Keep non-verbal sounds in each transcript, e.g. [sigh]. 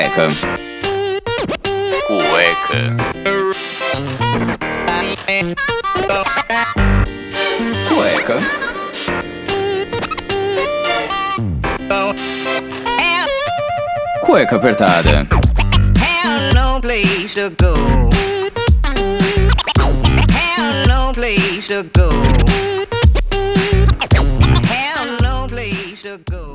Cueca. Cueca. Cueca. Cueca apertada. Have no place to go. Have no place to go. Have no place to go.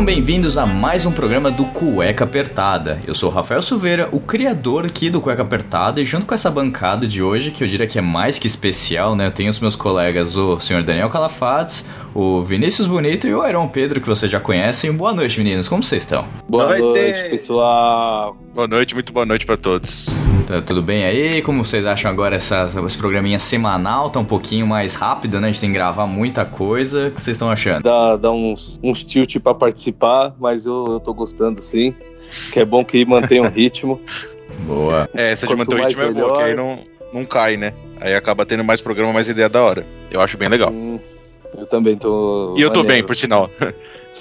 Sejam bem-vindos a mais um programa do Cueca Apertada. Eu sou o Rafael Silveira, o criador aqui do Cueca Apertada, e junto com essa bancada de hoje, que eu diria que é mais que especial, né? Eu tenho os meus colegas, o senhor Daniel Calafates, o Vinícius Bonito e o Aaron Pedro, que vocês já conhecem. Boa noite, meninos. Como vocês estão? Boa Vai noite, pessoal. Boa noite, muito boa noite pra todos. Tá tudo bem aí? Como vocês acham agora essa, esse programinha semanal? Tá um pouquinho mais rápido, né? A gente tem que gravar muita coisa. O que vocês estão achando? Dá, dá uns, uns tilt pra participar, mas eu, eu tô gostando sim. Que é bom que mantém um [laughs] ritmo. Boa. É, essa de Quanto manter o ritmo é boa, que melhor. aí não, não cai, né? Aí acaba tendo mais programa, mais ideia da hora. Eu acho bem legal. Sim, eu também tô. E eu tô bem, maneiro. por sinal.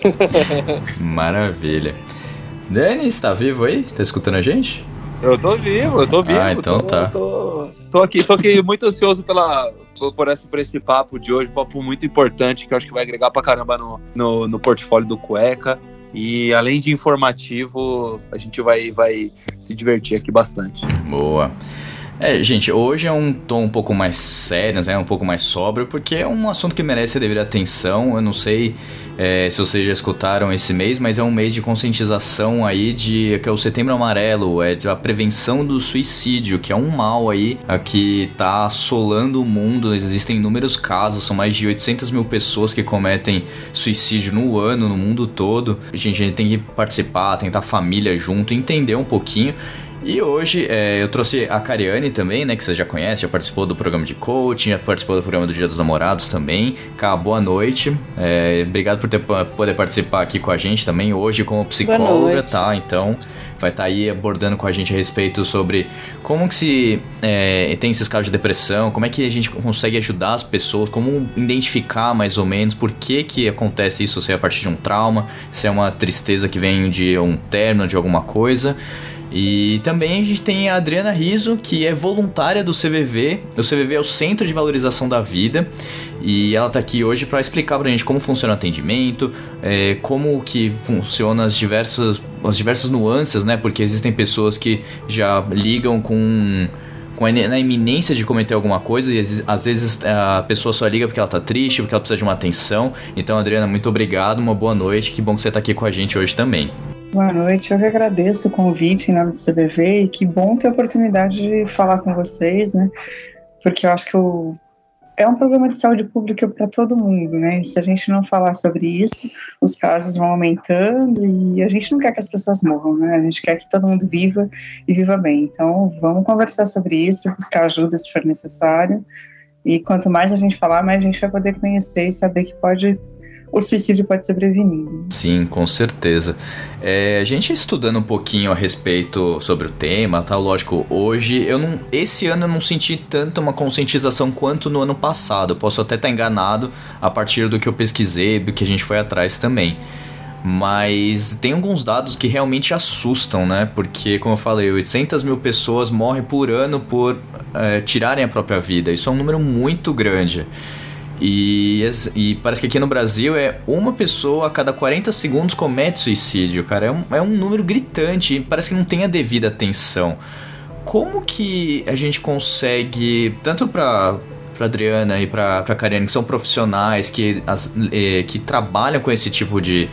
[laughs] Maravilha. Dani, está vivo aí? Tá escutando a gente? Eu tô vivo, eu tô vivo. Ah, então tô, tá. Tô, tô aqui, tô aqui muito ansioso pela, por, esse, por esse papo de hoje, um papo muito importante que eu acho que vai agregar pra caramba no, no, no portfólio do Cueca. E além de informativo, a gente vai, vai se divertir aqui bastante. Boa. É, gente, hoje é um tom um pouco mais sério, né? Um pouco mais sóbrio, porque é um assunto que merece a devida atenção. Eu não sei é, se vocês já escutaram esse mês, mas é um mês de conscientização aí de que é o Setembro Amarelo, é a prevenção do suicídio, que é um mal aí a que tá assolando o mundo. Existem inúmeros casos, são mais de 800 mil pessoas que cometem suicídio no ano, no mundo todo. Gente, a gente tem que participar, tentar a família junto, entender um pouquinho. E hoje é, eu trouxe a Cariane também, né? Que você já conhece, já participou do programa de coaching, já participou do programa do Dia dos Namorados também. Cá, boa noite. É, obrigado por ter, poder participar aqui com a gente também, hoje como psicóloga, tá? Então vai estar aí abordando com a gente a respeito sobre como que se é, tem esses casos de depressão, como é que a gente consegue ajudar as pessoas, como identificar mais ou menos por que que acontece isso, se é a partir de um trauma, se é uma tristeza que vem de um término, de alguma coisa. E também a gente tem a Adriana Riso, que é voluntária do CVV. O CVV é o Centro de Valorização da Vida. E ela tá aqui hoje para explicar pra gente como funciona o atendimento, é, como que funciona as diversas, as diversas nuances, né? Porque existem pessoas que já ligam com com a, na iminência de cometer alguma coisa e às- vezes a pessoa só liga porque ela tá triste, porque ela precisa de uma atenção. Então, Adriana, muito obrigado, uma boa noite. Que bom que você tá aqui com a gente hoje também. Boa noite, eu que agradeço o convite em nome do CBV e que bom ter a oportunidade de falar com vocês, né? Porque eu acho que o... é um programa de saúde pública para todo mundo, né? Se a gente não falar sobre isso, os casos vão aumentando e a gente não quer que as pessoas morram, né? A gente quer que todo mundo viva e viva bem. Então, vamos conversar sobre isso, buscar ajuda se for necessário. E quanto mais a gente falar, mais a gente vai poder conhecer e saber que pode o suicídio pode ser prevenido. Sim, com certeza. É, a gente estudando um pouquinho a respeito sobre o tema, tá? Lógico, hoje eu não. Esse ano eu não senti tanto uma conscientização quanto no ano passado. Eu posso até estar enganado a partir do que eu pesquisei, do que a gente foi atrás também. Mas tem alguns dados que realmente assustam, né? Porque, como eu falei, 800 mil pessoas morrem por ano por é, tirarem a própria vida. Isso é um número muito grande. E, e parece que aqui no Brasil é uma pessoa a cada 40 segundos comete suicídio, cara. É um, é um número gritante e parece que não tem a devida atenção. Como que a gente consegue, tanto pra, pra Adriana e pra Kariane, que são profissionais, que, as- eh, que trabalham com esse tipo de,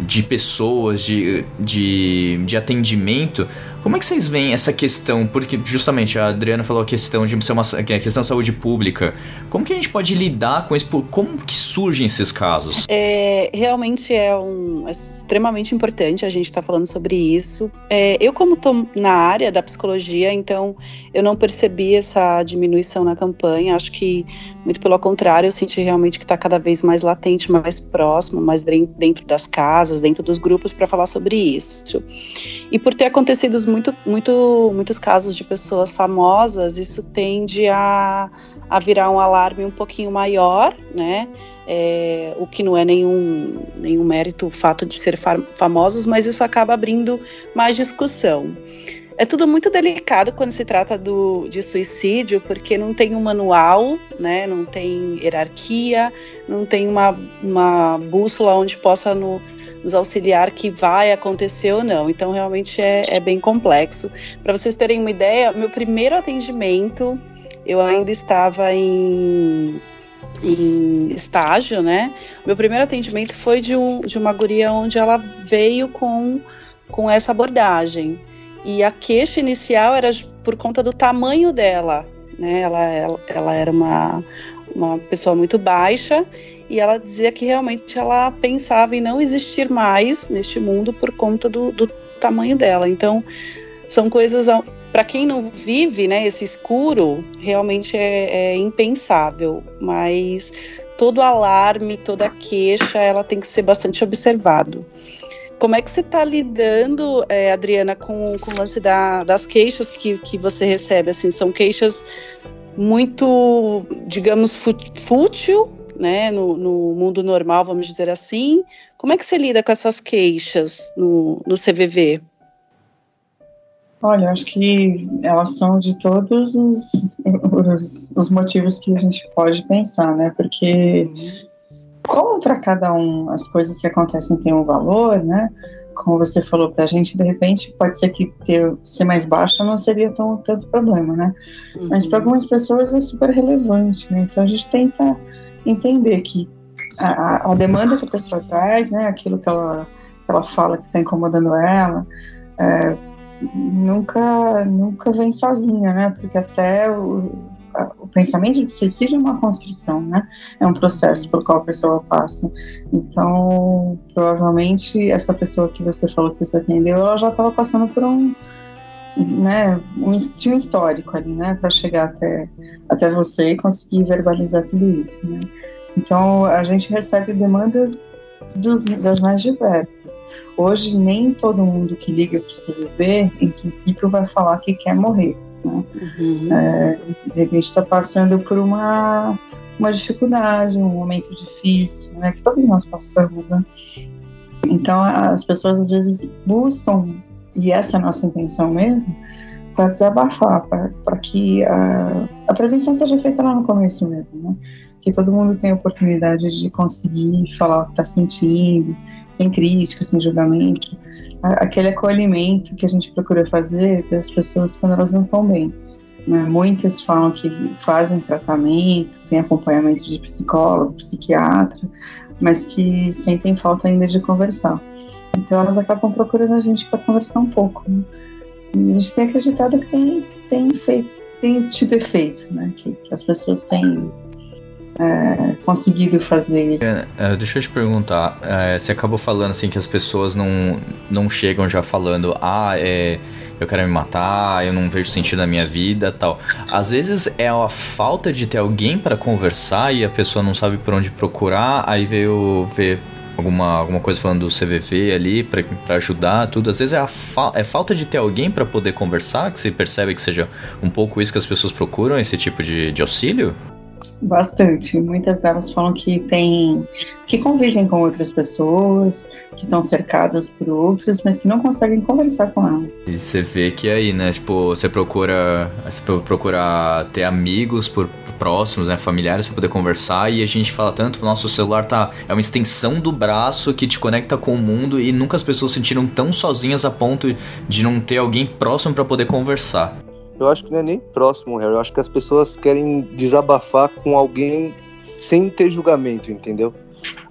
de pessoas, de, de, de atendimento, Como é que vocês veem essa questão? Porque justamente a Adriana falou a questão de ser uma é a questão de saúde pública. Como que a gente pode lidar com isso? Como que surgem esses casos? É, realmente é, um, é extremamente importante a gente estar falando sobre isso. É, eu, como estou na área da psicologia, então eu não percebi essa diminuição na campanha. Acho que, muito pelo contrário, eu senti realmente que está cada vez mais latente, mais próximo, mais dentro das casas, dentro dos grupos para falar sobre isso. E por ter acontecido muito, muito, muitos casos de pessoas famosas, isso tende a, a virar um alarme um pouquinho maior, né? É, o que não é nenhum, nenhum mérito o fato de ser fa- famosos, mas isso acaba abrindo mais discussão. É tudo muito delicado quando se trata do, de suicídio, porque não tem um manual, né, não tem hierarquia, não tem uma, uma bússola onde possa no- nos auxiliar que vai acontecer ou não. Então, realmente é, é bem complexo. Para vocês terem uma ideia, meu primeiro atendimento, eu ainda estava em em estágio, né? Meu primeiro atendimento foi de, um, de uma guria onde ela veio com, com essa abordagem. E a queixa inicial era por conta do tamanho dela, né? Ela, ela, ela era uma, uma pessoa muito baixa e ela dizia que realmente ela pensava em não existir mais neste mundo por conta do, do tamanho dela. Então, são coisas para quem não vive, né, esse escuro, realmente é, é, impensável. Mas todo alarme, toda queixa, ela tem que ser bastante observado. Como é que você está lidando, é, Adriana, com, com o lance da, das queixas que, que você recebe? Assim, são queixas muito, digamos, fútil, né, no, no mundo normal, vamos dizer assim. Como é que você lida com essas queixas no, no CVV? Olha, acho que elas são de todos os, os, os, motivos que a gente pode pensar, né? Porque como para cada um as coisas que acontecem têm um valor, né? Como você falou para a gente, de repente pode ser que ter, ser mais baixa não seria tão tanto problema, né? Uhum. Mas para algumas pessoas é super relevante, né? Então a gente tenta entender que a, a demanda que a pessoa traz, né? Aquilo que ela, que ela fala que está incomodando ela, é, nunca nunca vem sozinha, né? Porque até o, a, o pensamento de suicídio é uma construção, né? É um processo pelo qual a pessoa passa. Então, provavelmente essa pessoa que você falou que você atendeu, ela já estava passando por um né, um, tinha um histórico ali, né, para chegar até, até você e conseguir verbalizar tudo isso, né. Então, a gente recebe demandas dos, das mais diversas. Hoje, nem todo mundo que liga para o CVV, em princípio, vai falar que quer morrer. Né? Uhum. É, de repente está passando por uma, uma dificuldade, um momento difícil, né? que todos nós passamos. Né? Então, as pessoas às vezes buscam, e essa é a nossa intenção mesmo, para desabafar, para que a, a prevenção seja feita lá no começo mesmo, né? que todo mundo tenha a oportunidade de conseguir falar o que está sentindo, sem crítica, sem julgamento, aquele acolhimento que a gente procura fazer das pessoas quando elas não estão bem. Né? Muitas falam que fazem tratamento, têm acompanhamento de psicólogo, psiquiatra, mas que sentem falta ainda de conversar. Então elas acabam procurando a gente para conversar um pouco. Né? E a gente tem acreditado que tem, tem, feito, tem tido efeito, né? que, que as pessoas têm é, conseguido fazer isso. É, deixa eu te perguntar, é, você acabou falando assim que as pessoas não, não chegam já falando, ah, é, eu quero me matar, eu não vejo sentido na minha vida tal. Às vezes é a falta de ter alguém para conversar e a pessoa não sabe por onde procurar, aí veio ver alguma, alguma coisa falando do CVV ali para ajudar, tudo. Às vezes é, a fa é falta de ter alguém para poder conversar, que você percebe que seja um pouco isso que as pessoas procuram, esse tipo de, de auxílio? Bastante. Muitas delas falam que tem que convivem com outras pessoas, que estão cercadas por outras, mas que não conseguem conversar com elas. E você vê que aí, né, tipo, você procura, você procura ter amigos por próximos, né, familiares para poder conversar e a gente fala tanto, o nosso celular tá é uma extensão do braço que te conecta com o mundo e nunca as pessoas se sentiram tão sozinhas a ponto de não ter alguém próximo para poder conversar. Eu acho que não é nem próximo, Harry. Eu acho que as pessoas querem desabafar com alguém sem ter julgamento, entendeu?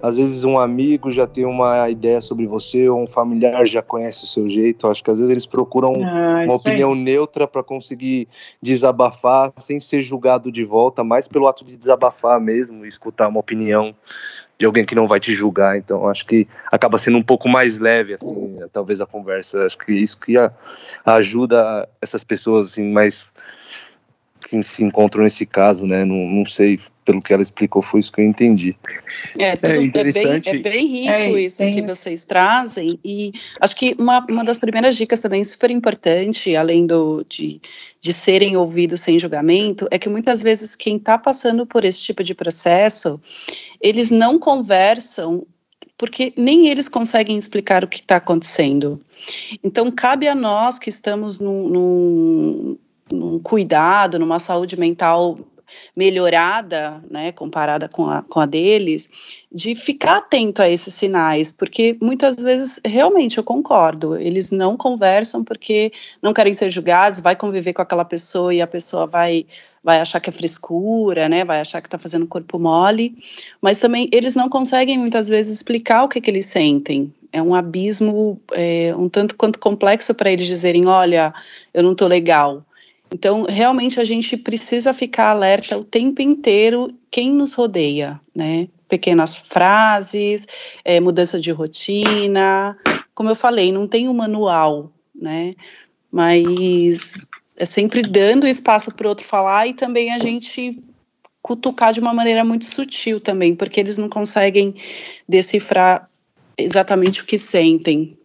às vezes um amigo já tem uma ideia sobre você, ou um familiar já conhece o seu jeito. Acho que às vezes eles procuram Ah, uma isso aí. opinião neutra para conseguir desabafar sem ser julgado de volta, mais pelo ato de desabafar mesmo, escutar uma opinião de alguém que não vai te julgar. Então acho que acaba sendo um pouco mais leve assim, talvez a conversa. Acho que isso que a- ajuda essas pessoas assim mais que se encontram nesse caso, né? Não, não sei, pelo que ela explicou, foi isso que eu entendi. É, tudo- é, bem, interessante. é bem rico É, isso que vocês trazem, e acho que uma, uma das primeiras dicas também super importante, além do, de, de serem ouvidos sem julgamento, é que muitas vezes quem está passando por esse tipo de processo, eles não conversam porque nem eles conseguem explicar o que está acontecendo. Então, cabe a nós que estamos num, num, num cuidado, numa saúde mental melhorada, né, comparada com a, com a deles, de ficar atento a esses sinais, porque muitas vezes, realmente, eu concordo, eles não conversam porque não querem ser julgados, vai conviver com aquela pessoa e a pessoa vai, vai achar que é frescura, né, vai achar que está fazendo corpo mole, mas também eles não conseguem muitas vezes explicar o que, que eles sentem. É um abismo é, um tanto quanto complexo para eles dizerem: olha, eu não estou legal. Então, realmente, a gente precisa ficar alerta o tempo inteiro quem nos rodeia, né? Pequenas frases, é, mudança de rotina. Como eu falei, não tem um manual, né? Mas é sempre dando espaço para o outro falar e também a gente cutucar de uma maneira muito sutil também, porque eles não conseguem decifrar exatamente o que sentem.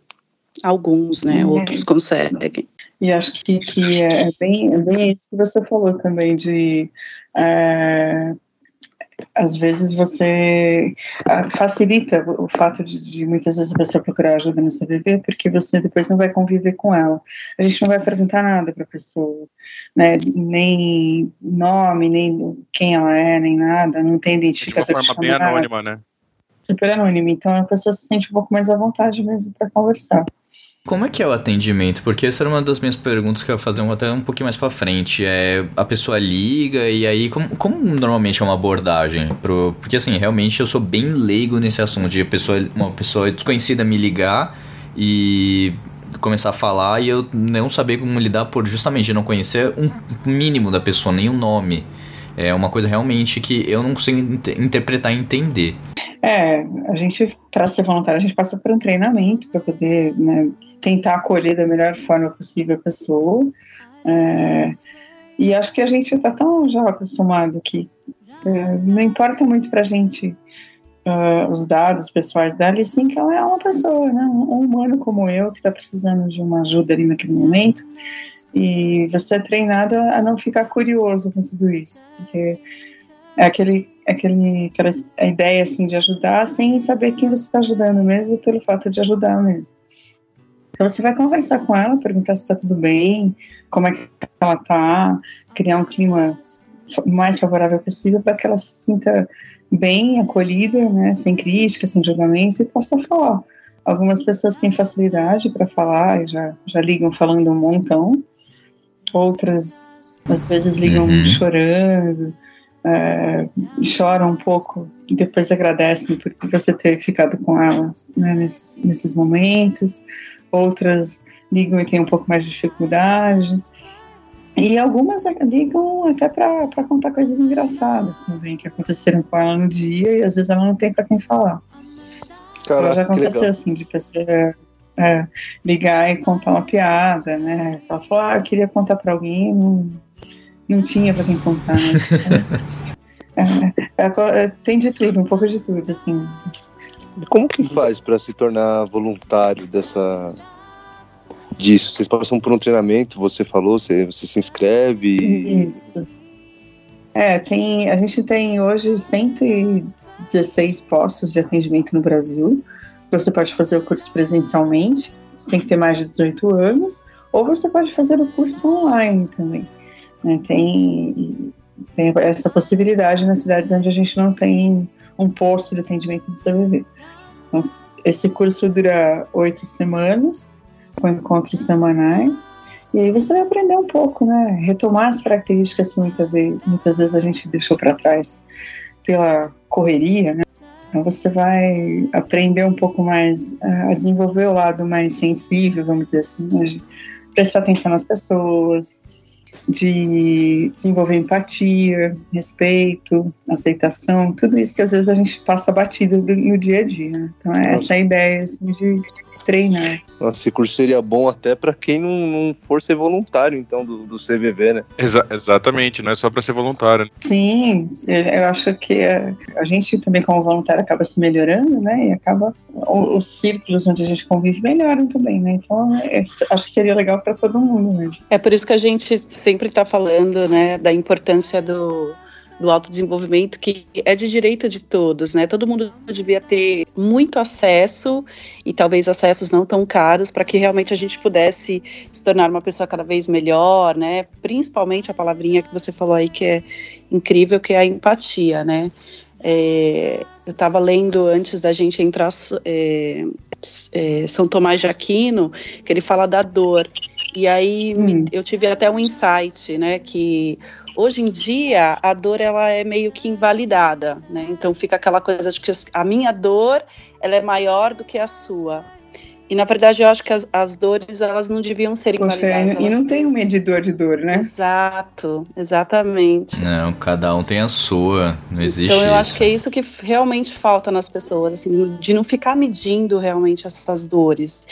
Alguns, né? É. Outros conseguem. E acho que, que é, bem, é bem isso que você falou também, de é, às vezes você facilita o fato de, de muitas vezes a pessoa procurar ajuda no CVV, porque você depois não vai conviver com ela. A gente não vai perguntar nada para a pessoa, né? nem nome, nem quem ela é, nem nada, não tem De uma forma bem anônima, né? Super anônimo, então a pessoa se sente um pouco mais à vontade mesmo para conversar. Como é que é o atendimento? Porque essa era uma das minhas perguntas que eu ia fazer um- até um pouquinho mais pra frente. É, a pessoa liga e aí, como, como normalmente é uma abordagem? Pro, porque assim, realmente eu sou bem leigo nesse assunto de pessoa, uma pessoa desconhecida me ligar e começar a falar e eu não saber como lidar por justamente não conhecer um mínimo da pessoa, nem o nome. É uma coisa realmente que eu não consigo inter- interpretar e entender. É, a gente, para ser voluntário, a gente passa por um treinamento para poder né, tentar acolher da melhor forma possível a pessoa. É, e acho que a gente está tão já acostumado que é, não importa muito para a gente ah, os dados pessoais dela, e sim que ela é uma pessoa, né, um humano como eu, que está precisando de uma ajuda ali naquele momento. E você é treinado a não ficar curioso com tudo isso, porque é aquele, aquele, aquela ideia assim de ajudar sem saber quem você está ajudando mesmo, pelo fato de ajudar mesmo. Então você vai conversar com ela, perguntar se está tudo bem, como é que ela está, criar um clima mais favorável possível para que ela se sinta bem acolhida, né, sem críticas, sem julgamentos e possa falar. Algumas pessoas têm facilidade para falar e já, já ligam falando um montão, outras às vezes ligam Uhum. chorando, é, choram um pouco e depois agradecem por você ter ficado com ela né, nesse- nesses momentos. Outras ligam e têm um pouco mais de dificuldade. E algumas ligam até para contar coisas engraçadas também que aconteceram com ela no dia e às vezes ela não tem para quem falar. Já Caraca, que aconteceu assim, de pessoa é, ligar e contar uma piada, né? Ela falou, ah, eu queria contar para alguém, não, não tinha para quem contar, né? [laughs] É, é, é, tem de tudo, um pouco de tudo, assim. Como que faz para se tornar voluntário dessa disso? Vocês passam por um treinamento, você falou, você, você se inscreve Isso. É, tem, a gente tem hoje 116 postos de atendimento no Brasil. Você pode fazer o curso presencialmente, você tem que ter mais de 18 anos, ou você pode fazer o curso online também. né? Tem, tem essa possibilidade nas cidades onde a gente não tem um posto de atendimento do CVV. Então, esse curso dura oito semanas, com encontros semanais. E aí você vai aprender um pouco, né? Retomar as características que muitas vezes, muitas vezes a gente deixou para trás pela correria, né? Então você vai aprender um pouco mais a desenvolver o lado mais sensível, vamos dizer assim, né? prestar atenção nas pessoas, de desenvolver empatia, respeito, aceitação, tudo isso que às vezes a gente passa batido no dia a dia. Né? Então é essa a ideia assim, de treinar. Nossa, esse curso seria bom até para quem não, não for ser voluntário, então, do, do CVV, né? Exa- exatamente, não é só pra ser voluntário. né? Sim, eu acho que a, a gente também como voluntário acaba se melhorando, né? E acaba o- os círculos onde a gente convive melhoram também, né? Então é, acho que seria legal para todo mundo mesmo. É por isso que a gente sempre está falando, né, da importância do, do autodesenvolvimento, que é de direito de todos, né? Todo mundo devia ter muito acesso e talvez acessos não tão caros para que realmente a gente pudesse se tornar uma pessoa cada vez melhor, né? Principalmente a palavrinha que você falou aí que é incrível, que é a empatia, né? É, eu estava lendo antes da gente entrar é, é, São Tomás de Aquino, que ele fala da dor. E aí me- Hum. eu tive até um insight, né? Que hoje em dia a dor ela é meio que invalidada, né? Então fica aquela coisa de que a minha dor ela é maior do que a sua. E na verdade eu acho que as, as dores elas não deviam ser Poxa, invalidadas. e elas- não tem um medidor de dor, né? Exato, exatamente. Não, cada um tem a sua. Não existe Então eu isso. acho que é isso que realmente falta nas pessoas, assim, de não ficar medindo realmente essas dores.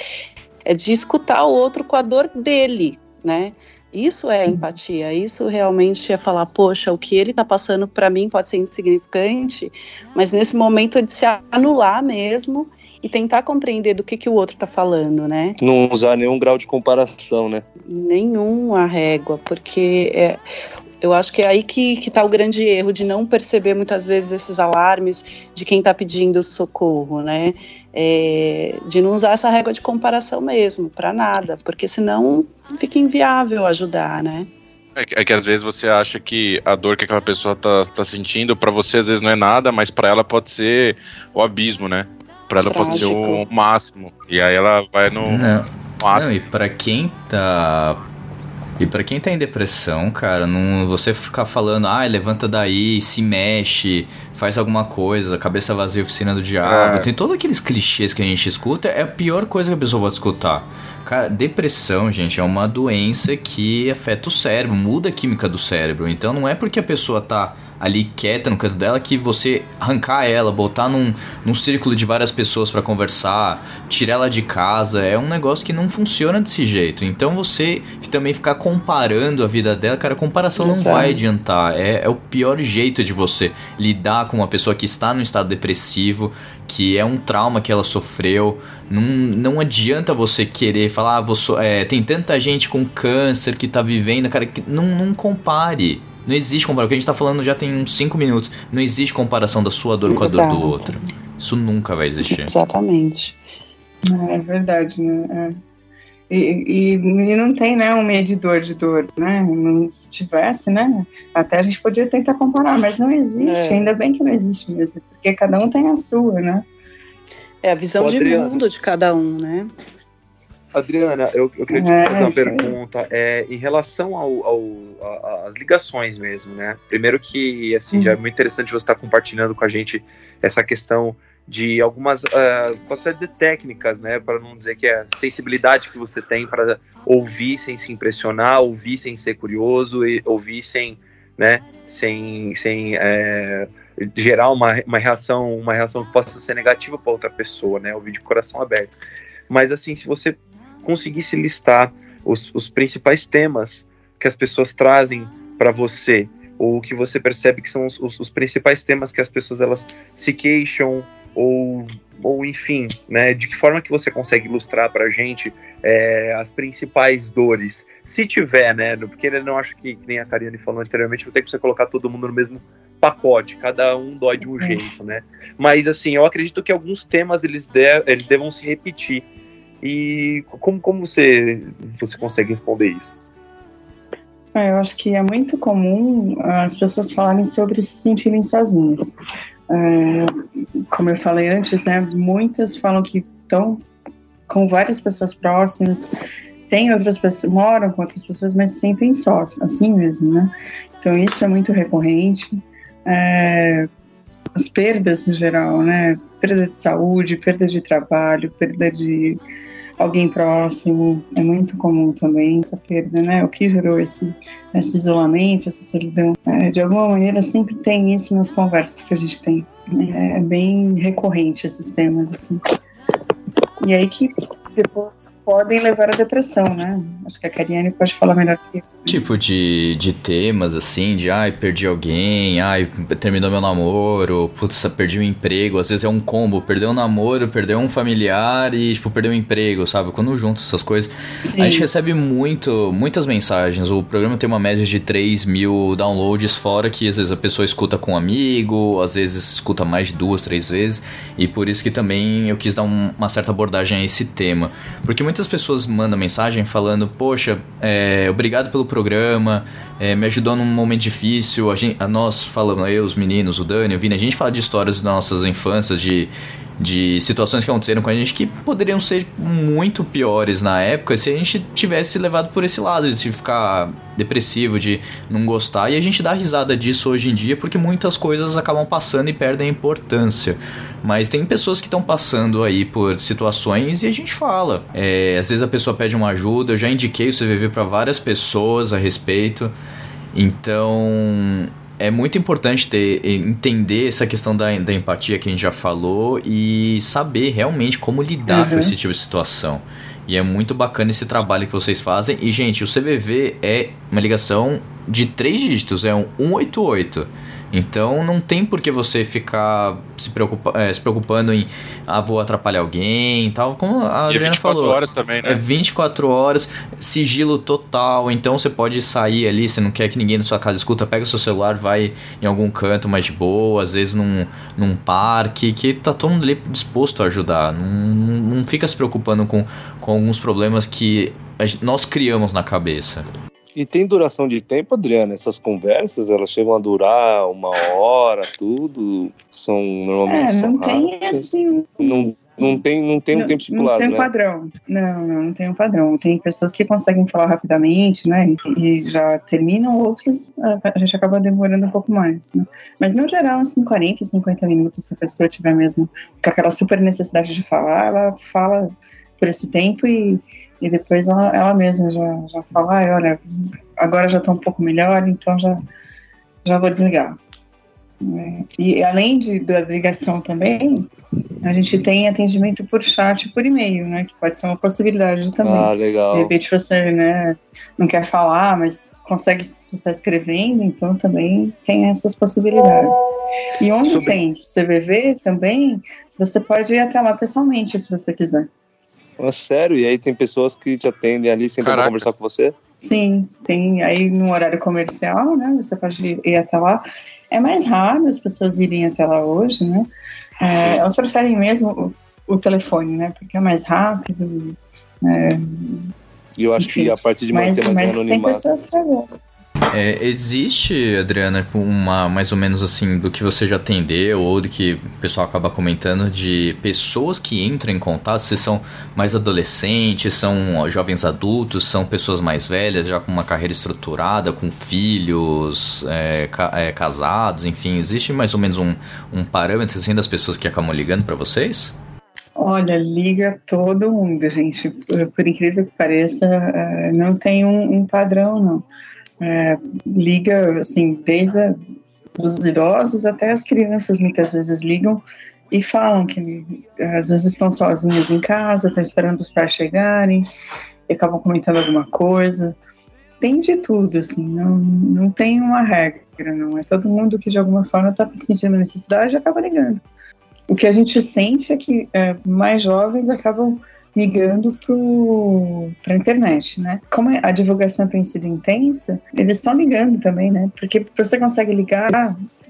É de escutar o outro com a dor dele, né? Isso é empatia, isso realmente é falar, poxa, o que ele tá passando para mim pode ser insignificante, mas nesse momento é de se anular mesmo e tentar compreender do que, que o outro tá falando, né? Não usar nenhum grau de comparação, né? nenhuma régua, porque é, eu acho que é aí que, que tá o grande erro de não perceber muitas vezes esses alarmes de quem está pedindo socorro, né? É, de não usar essa régua de comparação mesmo, para nada, porque senão fica inviável ajudar, né? É que, é que às vezes você acha que a dor que aquela pessoa tá, tá sentindo, pra você às vezes não é nada, mas pra ela pode ser o abismo, né? Pra ela pode ser o Trágico. máximo. E aí ela vai no, Não, no ato. não, e pra quem tá. E pra quem tá em depressão, cara, não, você ficar falando, ah, levanta daí, se mexe, faz alguma coisa, cabeça vazia, oficina do diabo. É. Tem todos aqueles clichês que a gente escuta, é a pior coisa que a pessoa pode escutar. Cara, depressão, gente, é uma doença que afeta o cérebro, muda a química do cérebro. Então não é porque a pessoa tá ali quieta no canto dela que você arrancar ela, botar num, num círculo de várias pessoas pra conversar, tirar ela de casa, é um negócio que não funciona desse jeito. Então você também ficar comparando a vida dela, cara, comparação não Exato. vai adiantar. É, é o pior jeito de você lidar com uma pessoa que está num estado depressivo, que é um trauma que ela sofreu. Não, não adianta você querer falar, ah, vou é, tem tanta gente com câncer que tá vivendo, cara, que não, não compare. Não existe comparação. O que a gente tá falando já tem uns 5 minutos. Não existe comparação da sua dor com a dor Exato. do outro. Isso nunca vai existir. Exatamente. É verdade, né? É. E, e, e não tem, né, um medidor de dor, né? Não- Se tivesse, né? Até a gente podia tentar comparar, mas não existe. É. Ainda bem que não existe mesmo, porque cada um tem a sua, né? É a visão de Adriana. mundo de cada um, né? Adriana, eu, eu queria te É, fazer uma pergunta é, em relação às ligações mesmo, né? Primeiro que, assim, já é muito interessante você estar compartilhando com a gente essa questão de algumas, uh, posso dizer técnicas, né? Para não dizer que é a sensibilidade que você tem para ouvir sem se impressionar, ouvir sem ser curioso e ouvir sem, né? Sem, sem é, gerar uma, uma reação, uma reação que possa ser negativa para outra pessoa, né? Ouvir de coração aberto. Mas assim, se você conseguisse listar os, os principais temas que as pessoas trazem para você, ou que você percebe que são os, os- os principais temas que as pessoas elas se queixam, ou, ou enfim, né, de que forma que você consegue ilustrar para a gente é, as principais dores, se tiver, né, porque eu não acho que, que nem a Karine falou anteriormente, não tem que você colocar todo mundo no mesmo pacote, cada um dói de um jeito, né, mas assim, eu acredito que alguns temas eles, de, eles devam se repetir, e como, como você, você consegue responder isso? É, Eu acho que é muito comum as pessoas falarem sobre se sentirem sozinhas. É, como eu falei antes, né, muitas falam que estão com várias pessoas próximas, tem outras pessoas, moram com outras pessoas, mas se sentem sós, assim mesmo, né? Então isso é muito recorrente. É, as perdas no geral, né? Perda de saúde, perda de trabalho, perda de alguém próximo. É muito comum também essa perda, né? O que gerou esse, esse isolamento, essa solidão. É, de alguma maneira, sempre tem isso nas conversas que a gente tem. É, é bem recorrente esses temas, assim. E aí que depois podem levar à depressão, né? Acho que a Kariane pode falar melhor que eu. Tipo de, de temas assim, de ai, perdi alguém, ai, terminou meu namoro, putz, perdi o emprego. Às vezes é um combo, perdeu um namoro, perdeu um familiar e, tipo, perdeu um emprego, sabe? Quando junto essas coisas. Sim. A gente recebe muito, muitas mensagens. O programa tem uma média de 3 mil downloads, fora que às vezes a pessoa escuta com um amigo, às vezes escuta mais de duas, três vezes. E por isso que também eu quis dar um- uma certa abordagem a esse tema. Porque muitas pessoas mandam mensagem falando, poxa, é, obrigado pelo programa, é, me ajudou num momento difícil. A, gente, a nós falamos, eu, os meninos, o Dani, o Vini, a gente fala de histórias das nossas infâncias, de, de situações que aconteceram com a gente que poderiam ser muito piores na época se a gente tivesse levado por esse lado, de ficar depressivo, de não gostar. E a gente dá risada disso hoje em dia porque muitas coisas acabam passando e perdem importância. Mas tem pessoas que estão passando aí por situações e a gente fala. É, às vezes a pessoa pede uma ajuda, eu já indiquei o CVV para várias pessoas a respeito. Então é muito importante ter, entender essa questão da, da empatia que a gente já falou e saber realmente como lidar com Uhum. esse tipo de situação. E é muito bacana esse trabalho que vocês fazem. E, gente, o CVV é uma ligação de três dígitos, é um 188. Então não tem por que você ficar se, preocupa, eh, se preocupando em ah, vou atrapalhar alguém e tal. Como a E é Adriana 24 falou. horas também, É né? 24 horas, sigilo total. Então você pode sair ali, você não quer que ninguém na sua casa escuta, pega o seu celular, vai em algum canto mais de boa, às vezes num, num parque, que tá todo mundo ali disposto a ajudar. Não, não, não fica se preocupando com, com alguns problemas que nós criamos na cabeça. E tem duração de tempo, Adriana? Essas conversas, elas chegam a durar uma hora, tudo? São normalmente É, não tem assim. Não, não tem, não tem um não, tempo não estipulado, tem um né? padrão. Não, não, não tem um padrão. Tem pessoas que conseguem falar rapidamente, né? E, já terminam, outras a, a gente acaba demorando um pouco mais, né? Mas no geral, assim, 40, 50 minutos, se a pessoa tiver mesmo com aquela super necessidade de falar, ela fala por esse tempo e, e depois ela, ela mesma já, já fala, "Ai, olha, agora já tô um pouco melhor, então já, já vou desligar. É, E além de, da ligação também, a gente tem atendimento por chat e por e-mail, né? Que pode ser uma possibilidade também. Ah, De legal. repente você né, não quer falar, mas consegue estar escrevendo, então também tem essas possibilidades. E onde Sobre- tem CVV também, você pode ir até lá pessoalmente, se você quiser. Ah, sério? E aí tem pessoas que te atendem ali, sentam pra Caraca. conversar com você? Sim, tem aí no horário comercial, né? Você pode ir até lá. É mais raro as pessoas irem até lá hoje, né? É, elas preferem mesmo o, o telefone, né? Porque é mais rápido. é, E eu acho Enfim, que a partir de mas, manter mais mas um tem anonimato. pessoas que gostam. É, existe, Adriana, uma mais ou menos assim do que você já atendeu ou do que o pessoal acaba comentando de pessoas que entram em contato, se são mais adolescentes, são jovens adultos, são pessoas mais velhas, já com uma carreira estruturada, com filhos, é, ca- é, casados, enfim, existe mais ou menos um, um parâmetro assim das pessoas que acabam ligando para vocês? Olha, liga todo mundo, gente. Por, por incrível que pareça, é, não tem um, um padrão, não. É, liga, assim, desde a- os idosos até as crianças muitas vezes ligam e falam que às vezes estão sozinhos em casa, estão esperando os pais chegarem e acabam comentando alguma coisa. Tem de tudo, assim, não, não tem uma regra, não. É todo mundo que de alguma forma está sentindo necessidade acaba ligando. O que a gente sente é que é, mais jovens acabam migrando para a internet, né? Como a divulgação tem sido intensa, eles estão ligando também, né? Porque você consegue ligar,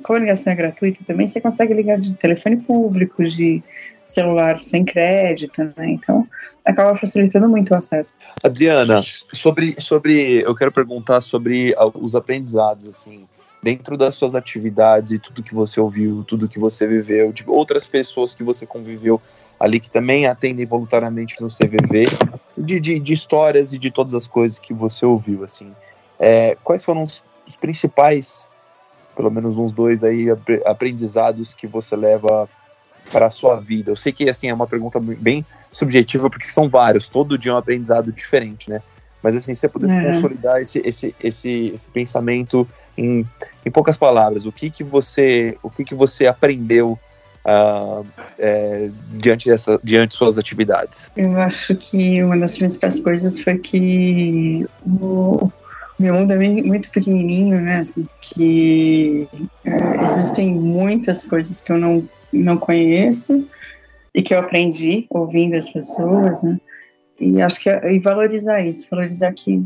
como a ligação é gratuita também, você consegue ligar de telefone público, de celular sem crédito, né? Então, acaba facilitando muito o acesso. Adriana, sobre, sobre, eu quero perguntar sobre ah, os aprendizados, assim, dentro das suas atividades e tudo que você ouviu, tudo que você viveu, de outras pessoas que você conviveu ali que também atendem voluntariamente no CVV, de, de, de histórias e de todas as coisas que você ouviu, assim. É, quais foram os, os principais pelo menos uns dois aí apre- aprendizados que você leva para a sua vida? Eu sei que assim é uma pergunta bem subjetiva porque são vários, todo dia é um aprendizado diferente, né? Mas assim, se você pudesse É. consolidar esse, esse, esse, esse pensamento em, em poucas palavras, o que que você, o que que você aprendeu ah, é, diante dessa, diante de suas atividades? Eu acho que uma das principais coisas foi que o meu mundo é muito pequenininho, né? Assim, que é, existem muitas coisas que eu não, não conheço e que eu aprendi ouvindo as pessoas, né? E acho que é, e valorizar isso, valorizar que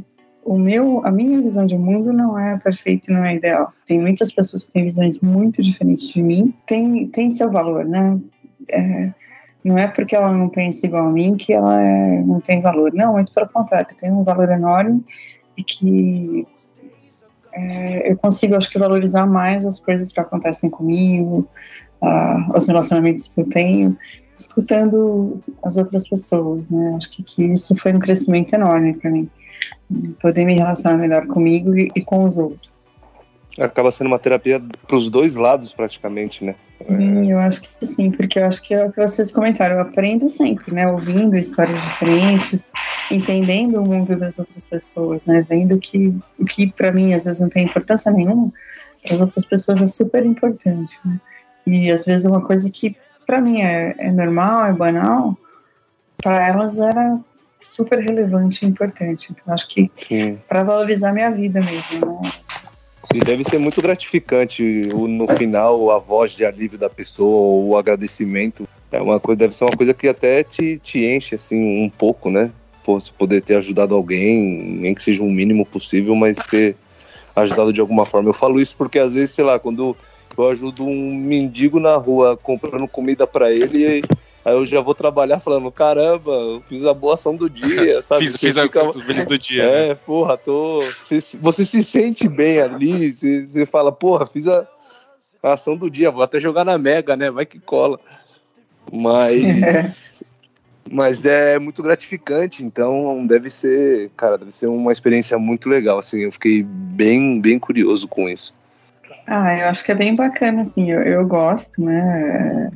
o meu, a minha visão de mundo não é perfeita e não é ideal. Tem muitas pessoas que têm visões muito diferentes de mim, tem, tem seu valor, né? É, não é porque ela não pensa igual a mim que ela é- não tem valor. Não, muito pelo contrário, tem um valor enorme e que é, eu consigo, acho que, valorizar mais as coisas que acontecem comigo, os relacionamentos que eu tenho, escutando as outras pessoas, né? Acho que, que isso foi um crescimento enorme para mim, poder me relacionar melhor comigo e, e com os outros. Acaba sendo uma terapia pros dois lados, praticamente, né? Sim, eu acho que sim, porque eu acho que é o que vocês comentaram, eu aprendo sempre, né? Ouvindo histórias diferentes, entendendo o mundo das outras pessoas, né? Vendo que o que para mim às vezes não tem importância nenhuma, para as outras pessoas é super importante, né? E às vezes uma coisa que para mim é, é normal, é banal, para elas era super relevante e importante. Então acho que para valorizar minha vida mesmo, né? E deve ser muito gratificante o- no final a voz de alívio da pessoa, o agradecimento. É uma coisa, deve ser uma coisa que até te, te enche assim um pouco, né? Pô, você poder ter ajudado alguém, nem que seja o mínimo possível, mas ter ajudado de alguma forma. Eu falo isso porque às vezes, sei lá, quando eu ajudo um mendigo na rua comprando comida pra ele, aí eu já vou trabalhar falando, caramba, eu fiz a boa ação do dia, [laughs] sabe? Fiz, Você fiz a fica- coisa feliz do dia. né? é, porra, tô. Você, você se sente bem ali, você, você fala, porra, fiz a, a ação do dia, vou até jogar na Mega, né? Vai que cola. Mas. [laughs] Mas é muito gratificante, então deve ser, cara, deve ser uma experiência muito legal, assim, eu fiquei bem, bem curioso com isso. Ah, eu acho que é bem bacana, assim, eu, eu gosto, né?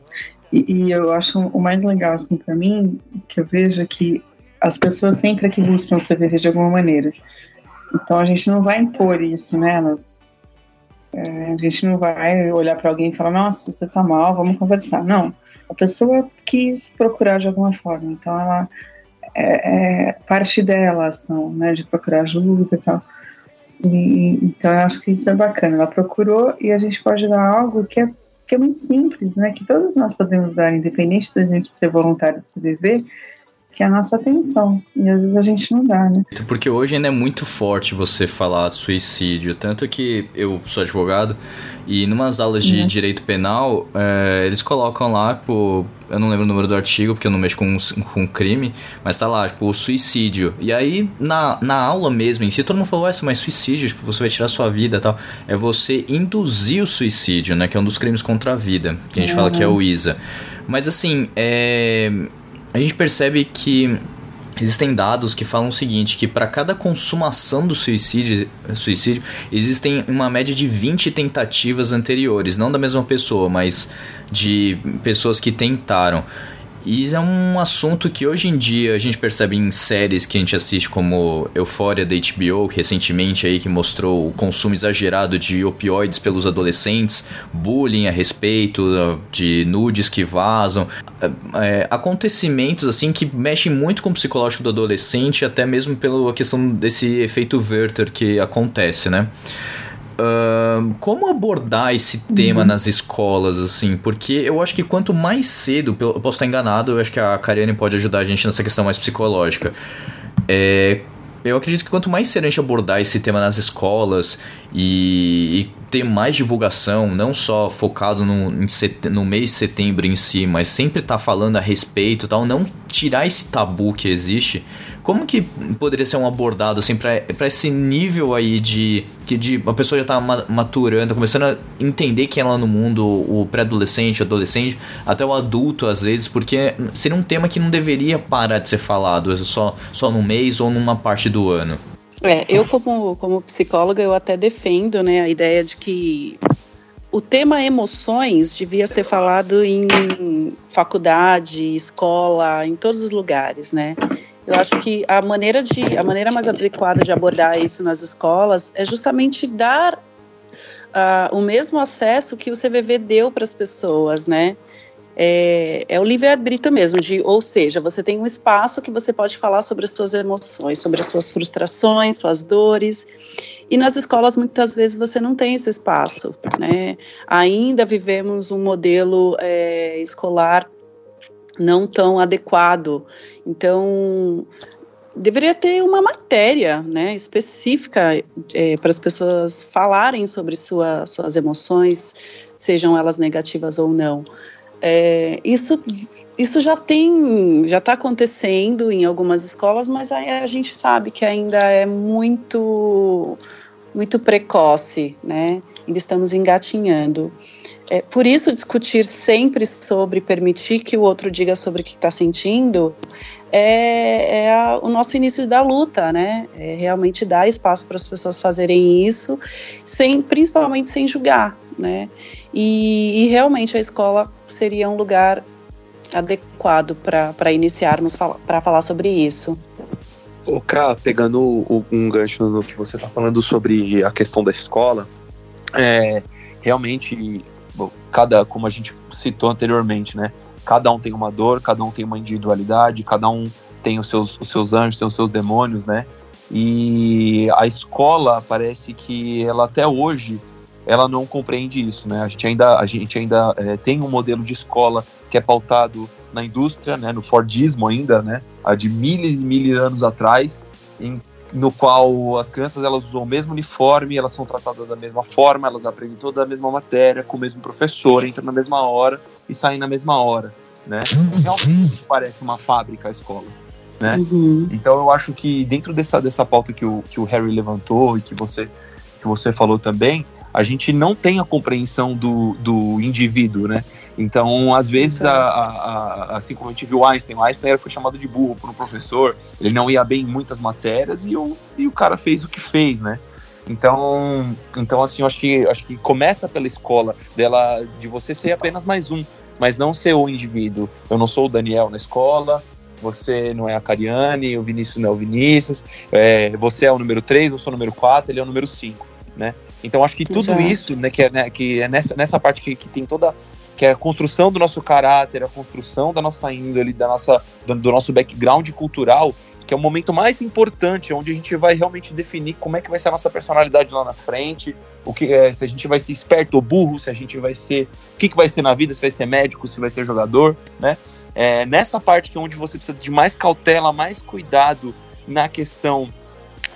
E, e eu acho o mais legal, assim, pra mim, que eu vejo é que as pessoas sempre aqui buscam se viver de alguma maneira. Então a gente não vai impor isso nelas. É, a gente não vai olhar pra alguém e falar, nossa, você tá mal, vamos conversar. Não. A pessoa quis procurar de alguma forma. Então ela é, é parte dela a ação, né? De procurar ajuda e tal. E, então eu acho que isso é bacana. Ela procurou e a gente pode dar algo que é, que é muito simples, né? Que todos nós podemos dar, independente da gente ser voluntário de se viver, que é a nossa atenção. E às vezes a gente não dá, né? Porque hoje ainda é muito forte você falar de suicídio. Tanto que eu sou advogado e numas aulas de Uhum. direito penal, é, eles colocam lá, tipo, eu não lembro o número do artigo, porque eu não mexo com, com crime, mas tá lá, tipo, o suicídio. E aí, na, na aula mesmo em si, todo mundo falou, essa, mas suicídio, tipo, você vai tirar sua vida e tal. É você induzir o suicídio, né? Que é um dos crimes contra a vida, que a gente fala que é o ISA. Mas assim, é a gente percebe que existem dados que falam o seguinte, que para cada consumação do suicídio, suicídio, existem uma média de 20 tentativas anteriores, não da mesma pessoa, mas de pessoas que tentaram. E é um assunto que hoje em dia a gente percebe em séries que a gente assiste como Euphoria da HBO, recentemente aí que mostrou o consumo exagerado de opioides pelos adolescentes, bullying a respeito de nudes que vazam, é, acontecimentos assim que mexem muito com o psicológico do adolescente, até mesmo pela questão desse efeito Werther que acontece, né? Como abordar esse tema nas escolas, assim? Porque eu acho que quanto mais cedo, eu posso estar enganado, eu acho que a Kariane pode ajudar a gente nessa questão mais psicológica. É, eu acredito que quanto mais cedo a gente abordar esse tema nas escolas e, e ter mais divulgação, não só focado no, no mês de setembro em si, mas sempre estar falando a respeito e tal, não tirar esse tabu que existe. Como que poderia ser um abordado assim para esse nível aí de que de a pessoa já tá ma- maturando, tá começando a entender quem é no mundo, o pré-adolescente, adolescente, até o adulto às vezes, porque seria um tema que não deveria parar de ser falado só só num mês ou numa parte do ano. É, eu como, como psicóloga, eu até defendo né, a ideia de que o tema emoções devia ser falado em faculdade, escola, em todos os lugares, né? Eu acho que a maneira de a maneira mais adequada de abordar isso nas escolas é justamente dar uh, o mesmo acesso que o CVV deu para as pessoas, né? É, é, o livre-arbítrio mesmo, de, ou seja, você tem um espaço que você pode falar sobre as suas emoções, sobre as suas frustrações, suas dores, e nas escolas muitas vezes você não tem esse espaço, né? Ainda vivemos um modelo é, escolar não tão adequado, então deveria ter uma matéria né, específica é, para as pessoas falarem sobre sua, suas emoções, sejam elas negativas ou não. É, isso, isso já tem, já está acontecendo em algumas escolas, mas a, gente sabe que ainda é muito, muito precoce, né? Ainda estamos engatinhando. É, por isso, discutir sempre sobre permitir que o outro diga sobre o que está sentindo é, é a, o nosso início da luta, né? É realmente dar espaço para as pessoas fazerem isso, sem, principalmente sem julgar, né? E, e realmente a escola seria um lugar adequado para iniciarmos para falar sobre isso. O Ká, pegando o, um gancho no que você está falando sobre a questão da escola, é, realmente, cada, como a gente citou anteriormente, né? Cada um tem uma dor, cada um tem uma individualidade, cada um tem os seus, os seus anjos, tem os seus demônios, né? E a escola parece que ela até hoje ela não compreende isso, né? A gente ainda, a gente ainda é, tem um modelo de escola que é pautado na indústria, né? No Fordismo ainda, né? A de milhares e milhares de anos atrás, em, no qual as crianças elas usam o mesmo uniforme, elas são tratadas da mesma forma, elas aprendem toda a mesma matéria, com o mesmo professor, entram na mesma hora e saem na mesma hora, né? Realmente parece uma fábrica a escola. Né? Uhum. Então eu acho que dentro dessa, dessa pauta que o, que o Harry levantou e que você, que você falou também, a gente não tem a compreensão do, do indivíduo, né? Então, às vezes, a, a, assim como a gente viu o Einstein, o Einstein foi chamado de burro por um professor, ele não ia bem em muitas matérias e o, e o cara fez o que fez, né? Então, então assim, eu acho que, acho que começa pela escola dela, de você ser apenas mais um, mas não ser o indivíduo. Eu não sou o Daniel na escola, você não é a Cariane, o Vinícius não é o Vinícius, é, você é o número 3, eu sou o número 4, ele é o número 5, né? Então acho que tudo Exato. isso, né, que é, né, que é nessa, nessa parte que, que tem toda que é a construção do nosso caráter, a construção da nossa índole, da nossa, do, nosso background cultural, que é o momento mais importante, onde a gente vai realmente definir como é que vai ser a nossa personalidade lá na frente, o que é, se a gente vai ser esperto ou burro, se a gente vai ser, o que, que vai ser na vida, se vai ser médico, se vai ser jogador, né? É, nessa parte que é onde você precisa de mais cautela, mais cuidado na questão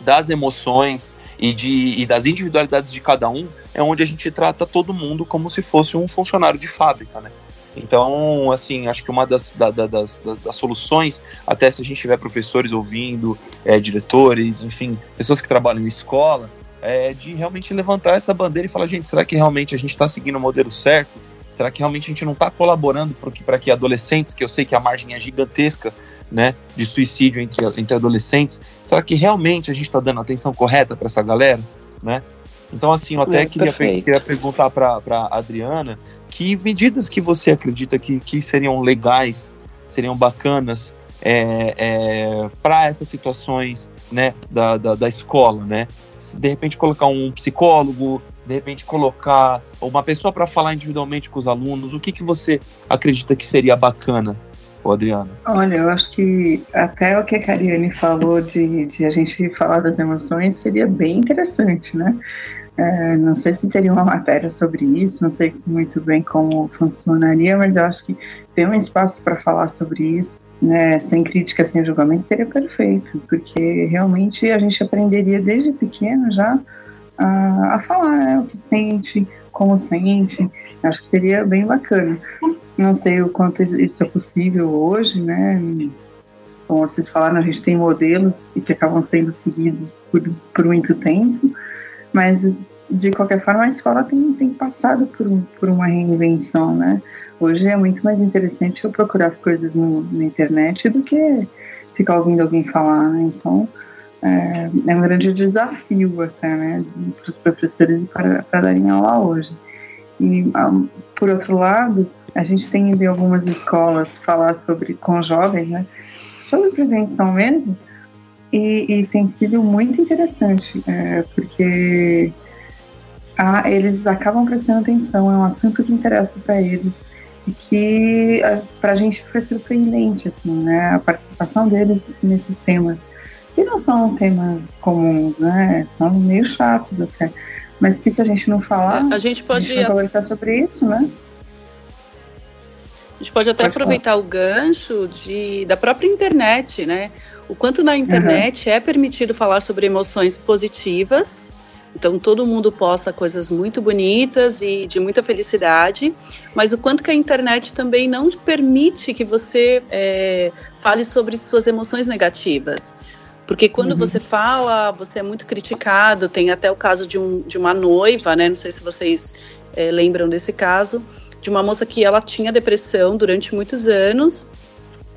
das emoções, e, de, e das individualidades de cada um, é onde a gente trata todo mundo como se fosse um funcionário de fábrica, né? Então, assim, acho que uma das, da, da, das, das, soluções, até se a gente tiver professores ouvindo, é, diretores, enfim, pessoas que trabalham em escola, é de realmente levantar essa bandeira e falar, gente, será que realmente a gente está seguindo o modelo certo? Será que realmente a gente não está colaborando para que, que adolescentes, que eu sei que a margem é gigantesca, né, de suicídio entre, entre adolescentes, será que realmente a gente está dando atenção correta para essa galera, né? Então, assim, eu até é, queria, queria perguntar para a Adriana que medidas que você acredita que, que seriam legais, seriam bacanas é, é, para essas situações né, da, da, da, escola, né? De repente colocar um psicólogo, de repente colocar uma pessoa para falar individualmente com os alunos, o que, que você acredita que seria bacana Adriana. Olha, eu acho que até o que a Cariane falou de, de a gente falar das emoções seria bem interessante, né? É, não sei se teria uma matéria sobre isso, não sei muito bem como funcionaria, mas eu acho que ter um espaço para falar sobre isso, né, sem crítica, sem julgamento, seria perfeito, porque realmente a gente aprenderia desde pequeno já a, a falar né, o que sente, como sente, acho que seria bem bacana. Não sei o quanto isso é possível hoje, né? Como vocês falaram, a gente tem modelos e que acabam sendo seguidos por, por muito tempo, mas de qualquer forma a escola tem, tem passado por, por uma reinvenção, né? Hoje é muito mais interessante eu procurar as coisas no, na internet do que ficar ouvindo alguém falar, né? Então, é, é um grande desafio até, né, para os professores para, para darem aula hoje. E, ah, por outro lado, a gente tem ido em algumas escolas falar sobre, com jovens, né, sobre prevenção mesmo, e, e tem sido muito interessante, é, porque ah, eles acabam prestando atenção, é um assunto que interessa para eles e que para a gente foi surpreendente, assim, né, a participação deles nesses temas, que não são temas comuns, né, são meio chatos até, mas que se a gente não falar, A gente a pode gente não conversar sobre isso, né, A gente pode até Pode aproveitar o gancho de, da própria internet, né? O quanto na internet é permitido falar sobre emoções positivas. Então todo mundo posta coisas muito bonitas e de muita felicidade, mas o quanto que a internet também não permite que você é, fale sobre suas emoções negativas. Porque quando Uhum. você fala, você é muito criticado. Tem até o caso de, um, de uma noiva, né? Não sei se vocês é, lembram desse caso, de uma moça que ela tinha depressão durante muitos anos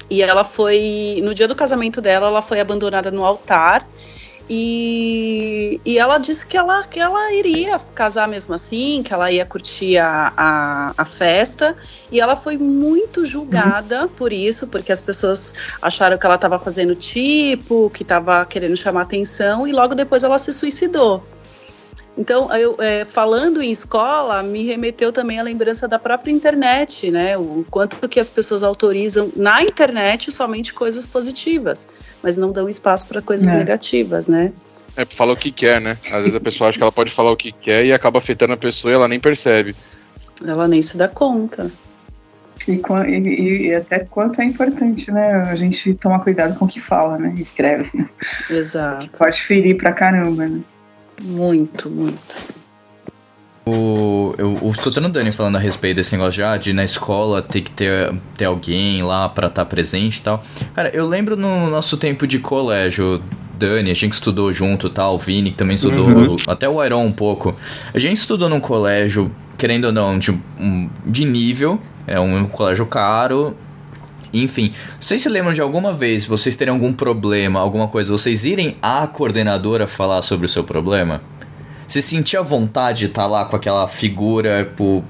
e ela foi no dia do casamento dela ela foi abandonada no altar e, e ela disse que ela, que ela iria casar mesmo assim, que ela ia curtir a, a, a festa. E ela foi muito julgada por isso, porque as pessoas acharam que ela estava fazendo tipo, que estava querendo chamar atenção, e logo depois ela se suicidou. Então, eu, é, falando em escola, me remeteu também à lembrança da própria internet, né? O quanto que as pessoas autorizam na internet somente coisas positivas, mas não dão espaço para coisas É. negativas, né? É, fala o que quer, né? Às vezes a pessoa acha que ela pode falar o que quer e acaba afetando a pessoa e ela nem percebe. Ela nem se dá conta. e, e- e até quanto é importante, né, a gente tomar cuidado com o que fala, né, escreve, Exato. pode ferir pra caramba, né. Muito, muito. O, eu, eu escutando o Dani falando a respeito desse negócio de, ah, de na escola ter que ter, ter alguém lá pra estar presente e tal. Cara, eu lembro no nosso tempo de colégio, Dani, a gente estudou junto e tal, o Vini que também estudou, Uhum. até o Iron um pouco. A gente estudou num colégio, querendo ou não, de, um- de nível, é um colégio caro. Enfim, vocês se lembram de alguma vez vocês terem algum problema, alguma coisa, vocês irem à coordenadora falar sobre o seu problema? Você sentia vontade de estar lá com aquela figura, tipo,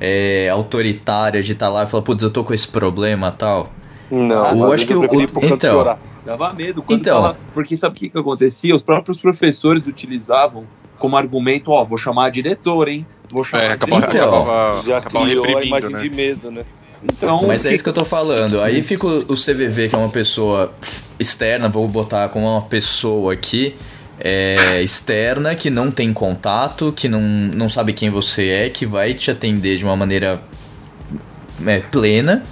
é, autoritária, de estar lá e falar, putz, eu tô com esse problema tal? Não, Eu acho que eu canto então. chorar. Dava medo quando Então. fala- porque sabe o que, que acontecia? Os próprios professores utilizavam como argumento, ó, vou chamar a diretora, hein? Vou chamar É, a acabava, diretora. Então. acabava, Já acabava criou a imagem né? de medo, né? Então, Mas é isso que eu tô falando. Aí fica o o CVV, que é uma pessoa externa, vou botar como uma pessoa aqui, é, externa, que não tem contato, que não, não sabe quem você é, que vai te atender de uma maneira é, plena.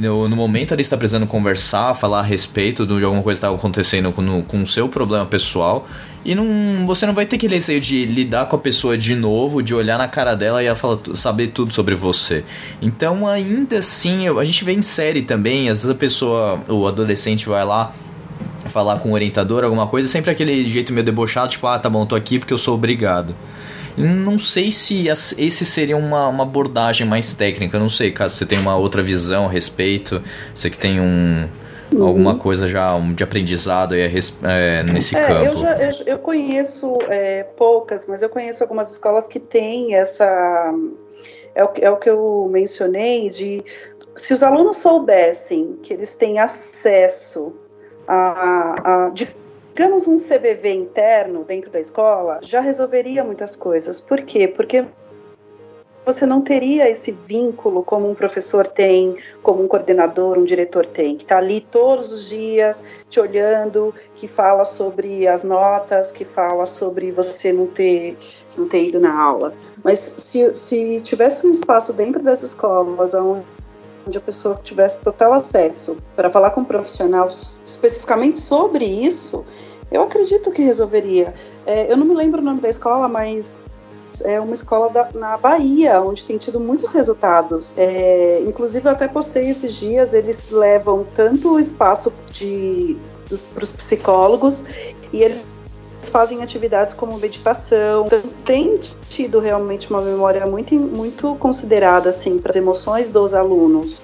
No, no momento ali está precisando conversar, falar a respeito de alguma coisa que está acontecendo com, o seu problema pessoal. E não, você não vai ter aquele receio de lidar com a pessoa de novo, de olhar na cara dela e ela fala, saber tudo sobre você. Então, ainda assim, a gente vê em série também, às vezes a pessoa, o adolescente vai lá falar com o orientador, alguma coisa, sempre aquele jeito meio debochado, tipo, ah, tá bom, tô aqui porque eu sou obrigado. Não sei se esse seria uma, uma abordagem mais técnica, não sei, caso você tenha uma outra visão a respeito, você que tem um alguma coisa já um, de aprendizado aí é, nesse É, campo. eu, já, eu, eu conheço é, poucas, mas eu conheço algumas escolas que têm essa. É o, que- é o que eu mencionei de se os alunos soubessem que eles têm acesso a, a digamos um CVV interno dentro da escola, já resolveria muitas coisas. Por quê? Porque você não teria esse vínculo como um professor tem, como um coordenador, um diretor tem, que está ali todos os dias te olhando, que fala sobre as notas, que fala sobre você não ter, não ter ido na aula. Mas se, se tivesse um espaço dentro das escolas onde onde a pessoa tivesse total acesso para falar com um profissional especificamente sobre isso, eu acredito que resolveria. É, eu não me lembro o nome da escola, mas é uma escola da, na Bahia, onde tem tido muitos resultados. É, inclusive, eu até postei esses dias, eles levam tanto espaço para os psicólogos e eles fazem atividades como meditação. Então, tem tido realmente uma memória muito, muito considerada assim, para as emoções dos alunos.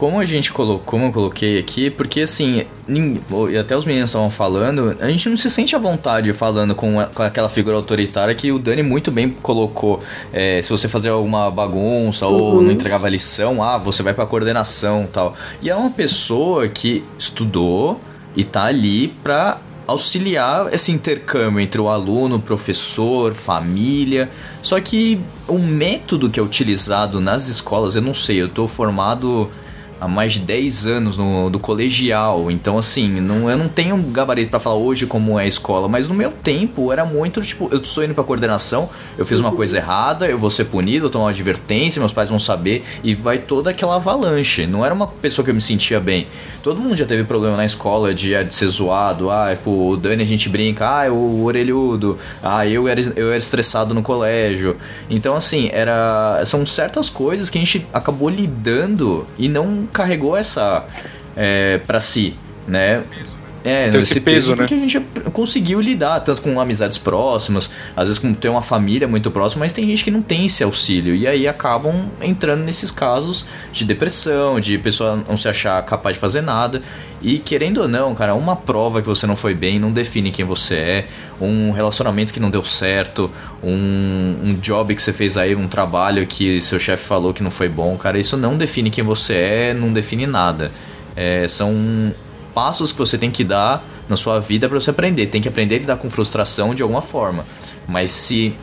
Como a gente colocou, como eu coloquei aqui, porque assim, nin- e até os meninos estavam falando, a gente não se sente à vontade falando com, a- com aquela figura autoritária que o Dani muito bem colocou. É, se você fazer alguma bagunça ou não entregava lição, ah, você vai pra coordenação tal. E é uma pessoa que estudou e tá ali pra auxiliar esse intercâmbio entre o aluno, professor, família. Só que o método que é utilizado nas escolas, eu não sei, eu tô formado há mais de 10 anos no, do colegial, então assim, não, eu não tenho gabarito pra falar hoje como é a escola, mas no meu tempo era muito tipo, eu estou indo pra coordenação, eu fiz uma coisa errada, eu vou ser punido, eu tomo uma advertência, meus pais vão saber, e vai toda aquela avalanche. Não era uma pessoa que eu me sentia bem. Todo mundo já teve problema na escola de, ah, de ser zoado, ah, pô, o Dani a gente brinca, ah, é o orelhudo, ah, eu era, eu era estressado no colégio. Então, assim, era. São certas coisas que a gente acabou lidando e não carregou essa é, para si, né? É, Tem esse peso, né? porque a gente conseguiu lidar tanto com amizades próximas, às vezes com ter uma família muito próxima, mas tem gente que não tem esse auxílio e aí acabam entrando nesses casos de depressão, de pessoa não se achar capaz de fazer nada. E querendo ou não, cara, uma prova que você não foi bem não define quem você é, um relacionamento que não deu certo, um, um job que você fez aí, um trabalho que seu chefe falou que não foi bom, cara, isso não define quem você é, não define nada. É, são passos que você tem que dar na sua vida para você aprender. Tem que aprender a lidar com frustração de alguma forma. Mas se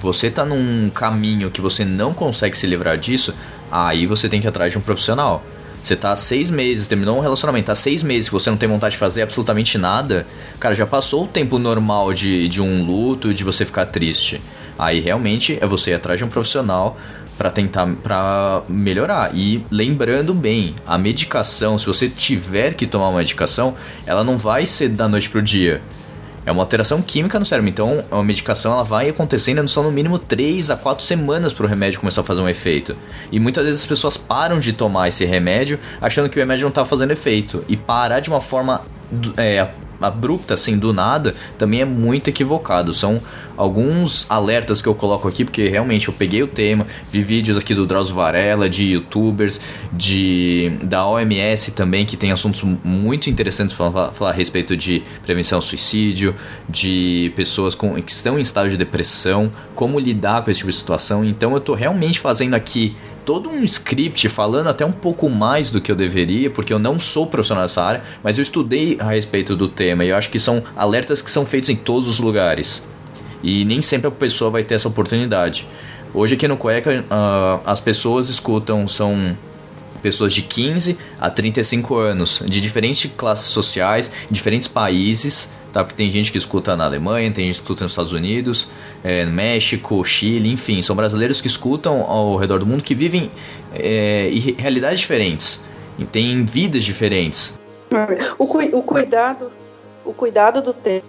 você tá num caminho que você não consegue se livrar disso, aí você tem que ir atrás de um profissional. Você tá há seis meses, terminou um relacionamento, tá há seis meses que você não tem vontade de fazer absolutamente nada, cara, já passou o tempo normal de, de um luto, de você ficar triste. Aí realmente é você ir atrás de um profissional para tentar para melhorar. E lembrando bem, a medicação, se você tiver que tomar uma medicação, ela não vai ser da noite pro dia. É uma alteração química no cérebro. Então, a medicação ela vai acontecendo só no mínimo 3 a 4 semanas para o remédio começar a fazer um efeito. E muitas vezes as pessoas param de tomar esse remédio achando que o remédio não está fazendo efeito. E parar de uma forma é, abrupta, assim, do nada, também é muito equivocado. São alguns alertas que eu coloco aqui, porque realmente eu peguei o tema, vi vídeos aqui do Drauzio Varela, de youtubers, de da OMS também, que tem assuntos muito interessantes para falar, falar a respeito de prevenção ao suicídio, de pessoas com, que estão em estado de depressão, como lidar com esse tipo de situação. Então eu tô realmente fazendo aqui todo um script falando até um pouco mais do que eu deveria, porque eu não sou profissional dessa área, mas eu estudei a respeito do tema e eu acho que são alertas que são feitos em todos os lugares. E nem sempre a pessoa vai ter essa oportunidade. Hoje aqui no Cueca, ah, as pessoas escutam, são pessoas de 15 a 35 anos, de diferentes classes sociais, diferentes países, tá? Porque tem gente que escuta na Alemanha, tem gente que escuta nos Estados Unidos, é, México, Chile, enfim, são brasileiros que escutam ao redor do mundo que vivem é, em re- realidades diferentes, e têm vidas diferentes. O, cui- o cuidado, o cuidado do te-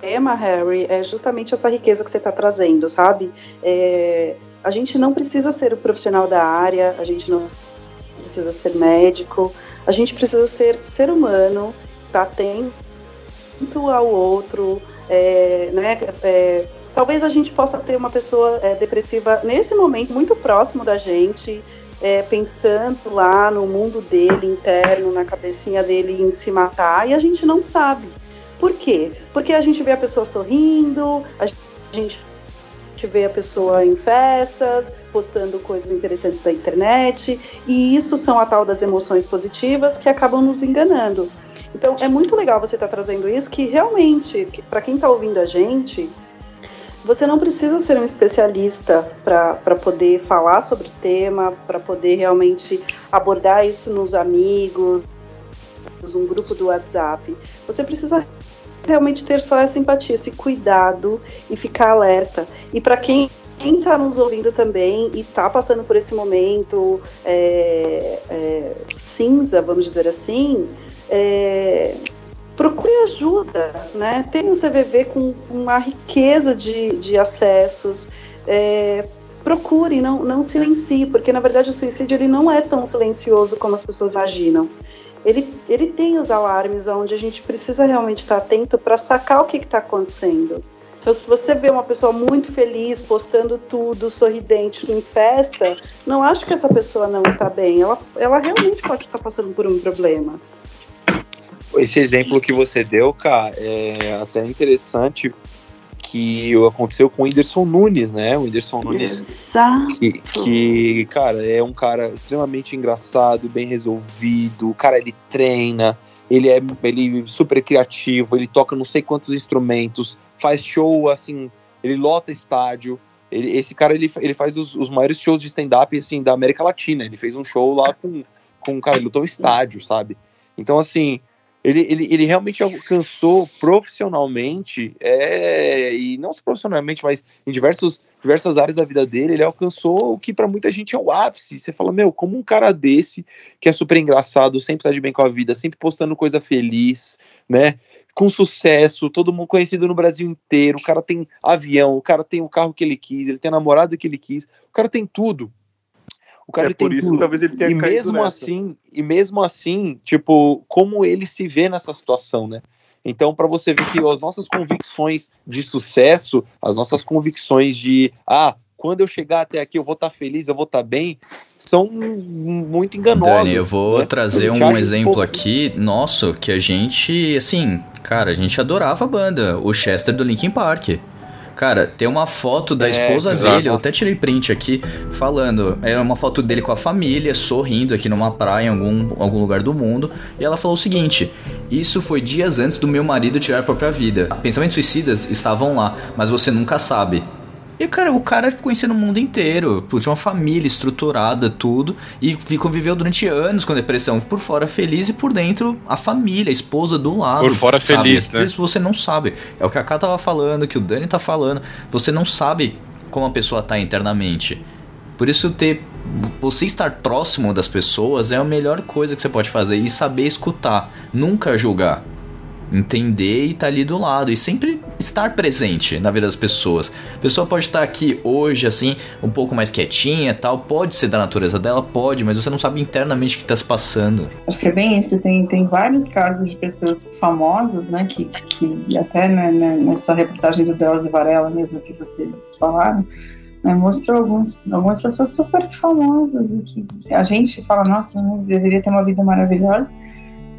tema, Harry, é justamente essa riqueza que você está trazendo, sabe? É, a gente não precisa ser o profissional da área, a gente não precisa ser médico, a gente precisa ser ser humano, tá atento ao outro, é, né? é, talvez a gente possa ter uma pessoa é, depressiva nesse momento muito próximo da gente, é, pensando lá no mundo dele interno, na cabecinha dele em se matar, e a gente não sabe. Por quê? Porque a gente vê a pessoa sorrindo, a gente vê a pessoa em festas, postando coisas interessantes da internet, e isso são a tal das emoções positivas que acabam nos enganando. Então é muito legal você estar trazendo isso, que realmente, para quem está ouvindo a gente, você não precisa ser um especialista para poder falar sobre o tema, para poder realmente abordar isso nos amigos, um grupo do WhatsApp. Você precisa realmente ter só essa empatia, esse cuidado e ficar alerta. E para quem está nos ouvindo também e está passando por esse momento é, é, cinza, vamos dizer assim, é, procure ajuda, né? Tem um CVV com uma riqueza de, de acessos. É, procure, não, não silencie, porque na verdade o suicídio ele não é tão silencioso como as pessoas imaginam. Ele, ele tem os alarmes onde a gente precisa realmente estar atento para sacar o que está acontecendo. Então, se você vê uma pessoa muito feliz, postando tudo, sorridente em festa, não acho que essa pessoa não está bem. Ela, ela realmente pode estar passando por um problema. Esse exemplo que você deu, cara, é até interessante que aconteceu com o Whindersson Nunes, né? O Whindersson Nunes Exato. que, que, cara, é um cara extremamente engraçado, bem resolvido. O cara, ele treina, ele é ele é super criativo, ele toca não sei quantos instrumentos, faz show, assim, ele lota estádio. Ele, esse cara, ele, ele faz os, os maiores shows de stand-up, assim, da América Latina. Ele fez um show lá com, com cara, ele lutou um estádio, sabe? Então, assim, ele, ele, ele realmente alcançou profissionalmente, é, e não só profissionalmente, mas em diversos, diversas áreas da vida dele, ele alcançou o que para muita gente é o ápice. Você fala, meu, como um cara desse, que é super engraçado, sempre tá de bem com a vida, sempre postando coisa feliz, né? Com sucesso, todo mundo conhecido no Brasil inteiro. O cara tem avião, o cara tem o carro que ele quis, ele tem a namorada que ele quis, o cara tem tudo. O cara é ele tem por isso tudo. que talvez ele tenha e caído mesmo nessa. assim, e mesmo assim, tipo, como ele se vê nessa situação, né? Então, para você ver que as nossas convicções de sucesso, as nossas convicções de, ah, quando eu chegar até aqui eu vou estar feliz, eu vou estar bem, são muito enganosas. Dani, eu vou né? trazer um exemplo pouco- aqui nosso que a gente, assim, cara, a gente adorava a banda, o Chester do Linkin Park. Cara, tem uma foto da É, esposa exato. dele, eu até tirei print aqui, falando. Era uma foto dele com a família, sorrindo aqui numa praia em algum, algum lugar do mundo. E ela falou o seguinte: Isso foi dias antes do meu marido tirar a própria vida. Pensamentos suicidas estavam lá, mas você nunca sabe. E, cara, o cara conhecia no mundo inteiro. Tinha uma família estruturada, tudo. E vi- conviveu durante anos com depressão. Por fora feliz e por dentro a família, a esposa do lado. Por fora sabe? feliz, Às né? vezes você não sabe. É o que a Ká tava falando, que o Dani tá falando. Você não sabe como a pessoa tá internamente. Por isso ter. Você estar próximo das pessoas é a melhor coisa que você pode fazer. E saber escutar. Nunca julgar entender e estar ali do lado e sempre estar presente na vida das pessoas. A pessoa pode estar aqui hoje assim, um pouco mais quietinha, tal, pode ser da natureza dela, pode, mas você não sabe internamente o que está se passando. Acho que é bem isso. Tem, tem vários casos de pessoas famosas, né? Que, que até né, né, nessa reportagem do Deus e Varela mesmo que vocês falaram, né, mostrou alguns, algumas pessoas super famosas e que a gente fala, nossa, deveria ter uma vida maravilhosa,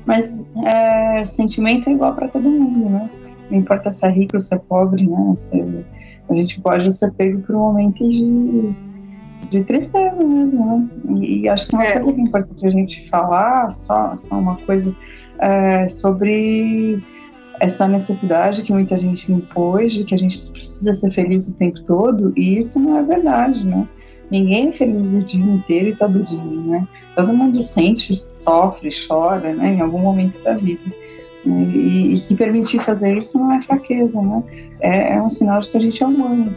mas é, sentimento é igual para todo mundo, né? Não importa se é rico ou se é pobre, né? Se- a gente pode ser pego por um momento de, de tristeza mesmo, né? E, e acho que uma É. coisa que é importante a gente falar, só, só uma coisa, é sobre essa necessidade que muita gente impôs de que a gente precisa ser feliz o tempo todo, e isso não é verdade, né? Ninguém é feliz o dia inteiro e todo dia, né? Todo mundo sente, sofre, chora, né? Em algum momento da vida. E, e se permitir fazer isso não é fraqueza, né? É, é um sinal de que a gente é humano.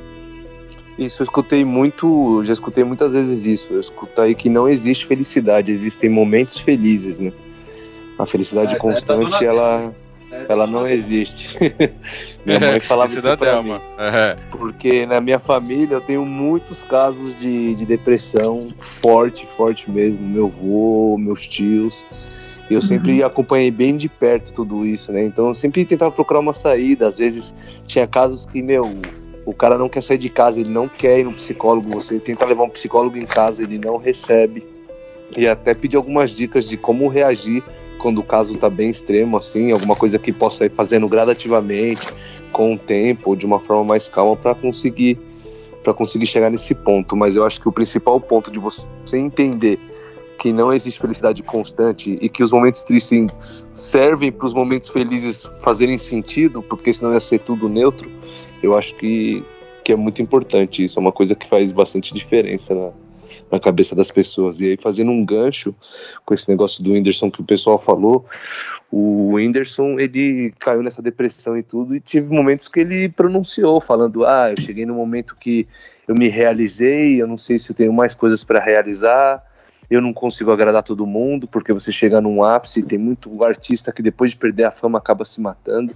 Isso eu escutei muito, já escutei muitas vezes isso. Eu escutei que não existe felicidade, existem momentos felizes, né? A felicidade Mas constante, essa é a ela, ela não existe. [laughs] Minha mãe falava Esse isso da pra mim. É. Porque na minha família eu tenho muitos casos de, de depressão forte, forte mesmo. Meu avô, meus tios. Eu sempre acompanhei bem de perto tudo isso, né? Então eu sempre tentava procurar uma saída. Às vezes tinha casos que, meu, o cara não quer sair de casa, ele não quer ir no psicólogo. Você tenta levar um psicólogo em casa, ele não recebe. E até pedir algumas dicas de como reagir quando o caso tá bem extremo, assim, alguma coisa que possa ir fazendo gradativamente, com o tempo, ou de uma forma mais calma, para conseguir para conseguir chegar nesse ponto. Mas eu acho que o principal ponto de você entender que não existe felicidade constante e que os momentos tristes servem para os momentos felizes fazerem sentido, porque senão ia ser tudo neutro, eu acho que, que é muito importante. Isso é uma coisa que faz bastante diferença na, na cabeça das pessoas. E aí, fazendo um gancho com esse negócio do Whindersson que o pessoal falou, o Whindersson, ele caiu nessa depressão e tudo, e tive momentos que ele pronunciou, falando: Ah, eu cheguei no momento que eu me realizei, eu não sei se eu tenho mais coisas para realizar, eu não consigo agradar todo mundo, porque você chega num ápice, tem muito artista que depois de perder a fama acaba se matando.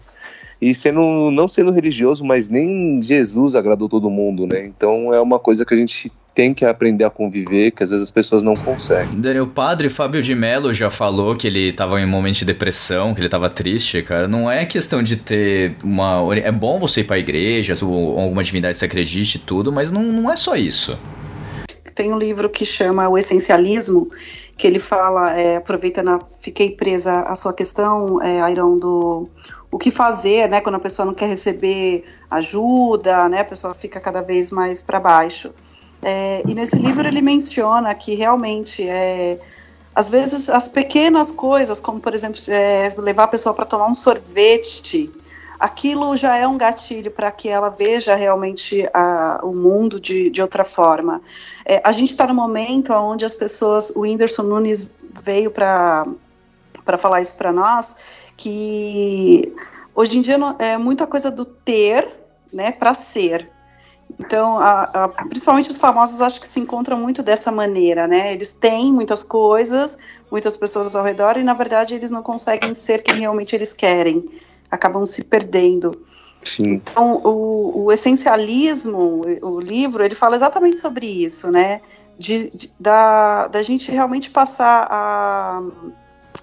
E sendo, não sendo religioso, mas nem Jesus agradou todo mundo, né? Então é uma coisa que a gente tem que aprender a conviver, que às vezes as pessoas não conseguem. Daniel, o padre Fábio de Mello já falou que ele tava em um momento de depressão, que ele tava triste, cara. Não é questão de ter uma. É bom você ir pra igreja, ou alguma divindade que você acredite e tudo, mas não, não é só isso. Tem um livro que chama O Essencialismo, que ele fala, é, aproveitando, a, fiquei presa à sua questão, é, Iron, do o que fazer, né, quando a pessoa não quer receber ajuda, né, a pessoa fica cada vez mais para baixo. É, e nesse livro ele menciona que realmente é, às vezes as pequenas coisas, como por exemplo é, levar a pessoa para tomar um sorvete, aquilo já é um gatilho para que ela veja realmente a, o mundo de, de outra forma. É, a gente está no momento onde as pessoas, o Whindersson Nunes veio para falar isso para nós, que hoje em dia é muita coisa do ter, né, para ser. Então, a, a, principalmente os famosos acho que se encontram muito dessa maneira, né? Eles têm muitas coisas, muitas pessoas ao redor e na verdade eles não conseguem ser quem realmente eles querem, acabam se perdendo. Sim. Então, o, o essencialismo, o livro, ele fala exatamente sobre isso, né? De, de, da, da gente realmente passar a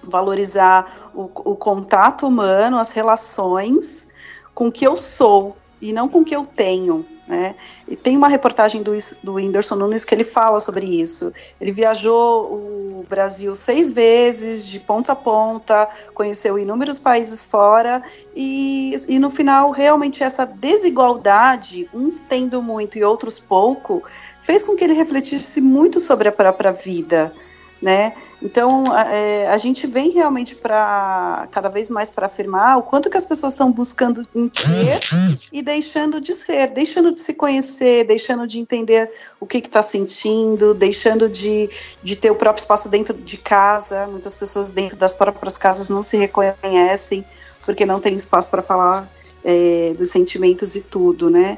valorizar o, o contato humano, as relações com o que eu sou e não com o que eu tenho. Né? E tem uma reportagem do, do Whindersson Nunes que ele fala sobre isso. Ele viajou o Brasil seis vezes, de ponta a ponta, conheceu inúmeros países fora, e, e no final, realmente, essa desigualdade, uns tendo muito e outros pouco, fez com que ele refletisse muito sobre a própria vida né? Então é, a gente vem realmente para cada vez mais para afirmar o quanto que as pessoas estão buscando em ter e deixando de ser, deixando de se conhecer, deixando de entender o que está sentindo, deixando de, de ter o próprio espaço dentro de casa. Muitas pessoas dentro das próprias casas não se reconhecem porque não tem espaço para falar é, dos sentimentos e tudo, né?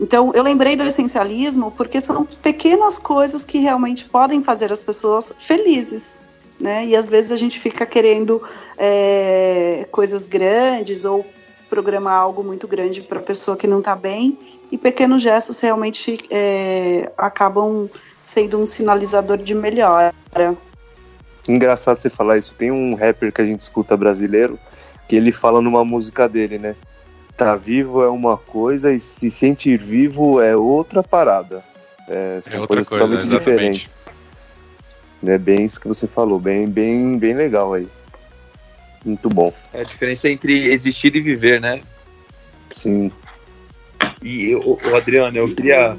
Então, eu lembrei do essencialismo porque são pequenas coisas que realmente podem fazer as pessoas felizes. Né? E às vezes a gente fica querendo é, coisas grandes ou programar algo muito grande para a pessoa que não está bem, e pequenos gestos realmente é, acabam sendo um sinalizador de melhora. Engraçado você falar isso. Tem um rapper que a gente escuta brasileiro que ele fala numa música dele, né? Tá vivo é uma coisa e se sentir vivo é outra parada. É, são É outra coisas coisa, totalmente exatamente. diferentes. É bem isso que você falou, bem, bem, bem legal aí. Muito bom. É a diferença entre existir e viver, né? Sim. E o Adriano, eu queria,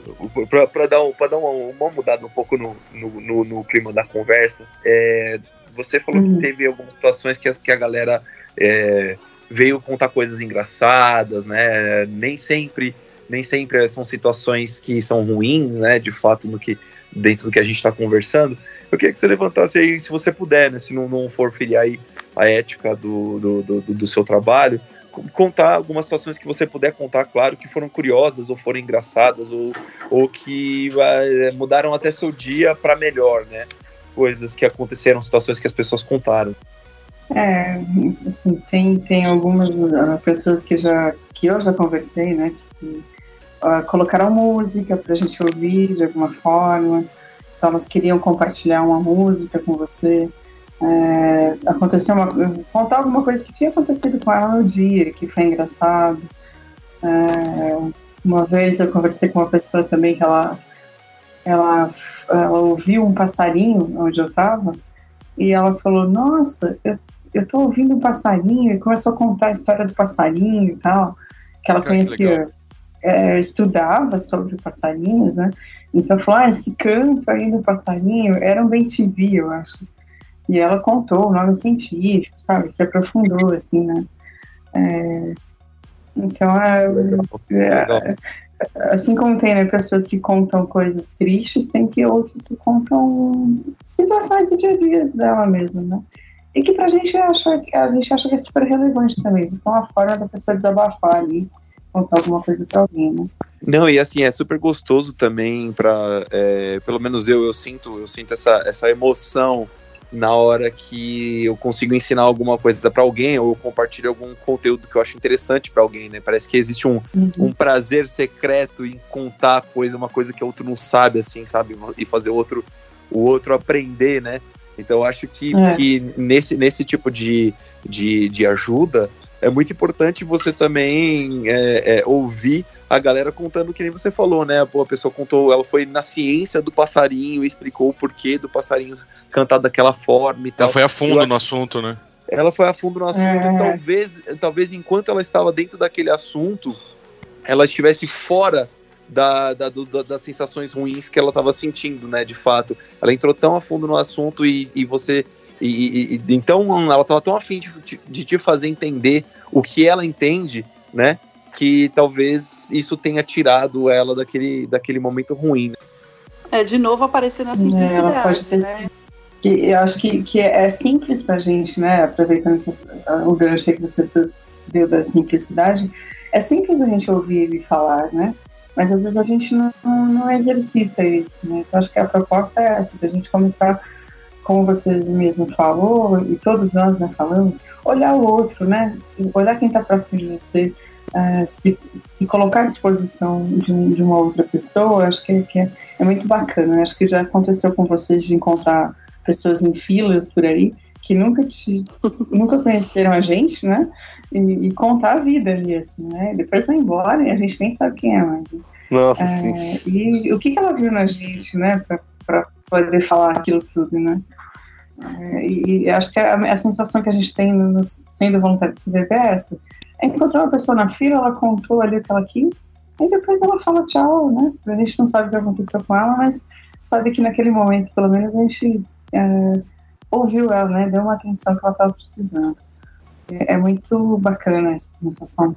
pra, pra dar, um- pra dar uma, uma mudada um pouco no, no, no- no clima da conversa, é, você falou Uhum. que teve algumas situações que, as- que a galera é, veio contar coisas engraçadas, né? Nem sempre, nem sempre são situações que são ruins, né? De fato, no que, dentro do que a gente está conversando. Eu queria que você levantasse aí, se você puder, né? Se não, não for ferir aí a ética do, do, do, do seu trabalho, contar algumas situações que você puder contar, claro, que foram curiosas ou foram engraçadas ou, ou que eh, mudaram até seu dia para melhor, né? Coisas que aconteceram, situações que as pessoas contaram. É, assim, tem, tem algumas ah, pessoas que, já, que eu já conversei, né, que ah, colocaram música pra gente ouvir de alguma forma, então elas queriam compartilhar uma música com você. É, aconteceu uma, contar alguma coisa que tinha acontecido com ela no dia, que foi engraçado. É, uma vez eu conversei com uma pessoa também que ela, ela, ela ouviu um passarinho onde eu estava e ela falou, nossa, eu eu tô ouvindo um passarinho e começou a contar a história do passarinho e tal, que ela Ah, conhecia, é, estudava sobre passarinhos, né? Então falou, ah, esse canto aí do passarinho era um bem TV, eu acho. E ela contou o nome científico, sabe? Se aprofundou, assim, né? É, então, é, é, assim como tem né, pessoas que contam coisas tristes, tem que outros que contam situações do dia a dia dela mesmo, né? E que pra gente acha, a gente acha que é super relevante também. Então, a forma da pessoa desabafar ali, contar alguma coisa pra alguém, né? Não, e assim, é super gostoso também para pelo menos eu, eu sinto, eu sinto essa, essa emoção na hora que eu consigo ensinar alguma coisa para alguém ou eu compartilho algum conteúdo que eu acho interessante para alguém, né? Parece que existe um, Uhum. um prazer secreto em contar coisa, uma coisa que o outro não sabe, assim, sabe? E fazer o outro, o outro aprender, né? Então eu acho que, É. que nesse, nesse tipo de, de, de ajuda é muito importante você também é, é, ouvir a galera contando que nem você falou, né? Pô, a pessoa contou, ela foi na ciência do passarinho e explicou o porquê do passarinho cantar daquela forma e tal. Ela foi a fundo Eu- no assunto, né? Ela foi a fundo no assunto É. e talvez, talvez enquanto ela estava dentro daquele assunto, ela estivesse fora da, da- do- da- das sensações ruins que ela estava sentindo, né? De fato, ela entrou tão a fundo no assunto e, e você e, e- e- então ela estava tão afim de, de, te fazer entender o que ela entende, né? Que talvez isso tenha tirado ela daquele, daquele momento ruim. né? É, de novo aparecendo a É, simplicidade, pode ser- né? Que eu acho que, que é simples pra gente, né? Aproveitando esse- o gancho aí que você deu da simplicidade, é simples a gente ouvir ele falar, né? Mas às vezes a gente não, não, exercita isso, né? Então acho que a proposta é essa, da gente começar, como você mesmo falou, e todos nós né, falamos, olhar o outro, né? Olhar quem está próximo de você, eh, se, se colocar à disposição de, um- de uma outra pessoa, acho que, que é, é muito bacana. Acho que já aconteceu com vocês de encontrar pessoas em filas por aí que nunca te, nunca conheceram a gente, né? E, e contar a vida ali, assim, né? Depois vai embora e a gente nem sabe quem é mais. Nossa, sim. É, e o que, que ela viu na gente, né? Pra, pra poder falar aquilo tudo, né? É, e, e acho que a, a sensação que a gente tem no sendo vontade de se beber é essa. É encontrar uma pessoa na fila, ela contou ali o que ela quis, e depois ela fala tchau, né? A gente não sabe o que aconteceu com ela, mas sabe que naquele momento, pelo menos, a gente é, ouviu ela, né? Deu uma atenção que ela estava precisando. É, é muito bacana essa sensação.